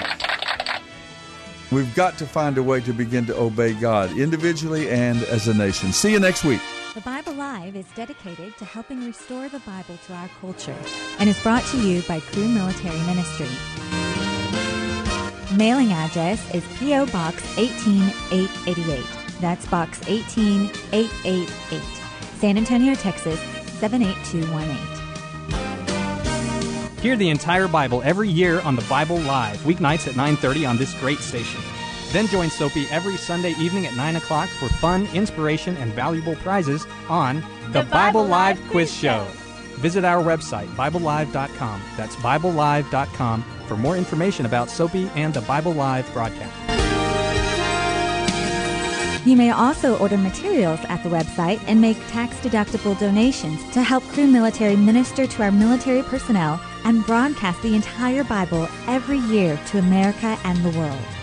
We've got to find a way to begin to obey God individually and as a nation. See you next week. Live is dedicated to helping restore the Bible to our culture and is brought to you by Crew Military Ministry. Mailing address is P.O. Box 18888. That's Box 18888. San Antonio, Texas 78218. Hear the entire Bible every year on the Bible Live, weeknights at 9:30 on this great station. Then join Soapy every Sunday evening at 9 o'clock for fun, inspiration, and valuable prizes on the, Bible, Live Quiz Show. Visit our website, BibleLive.com. That's BibleLive.com for more information about Soapy and the Bible Live broadcast. You may also order materials at the website and make tax-deductible donations to help Crew Military minister to our military personnel and broadcast the entire Bible every year to America and the world.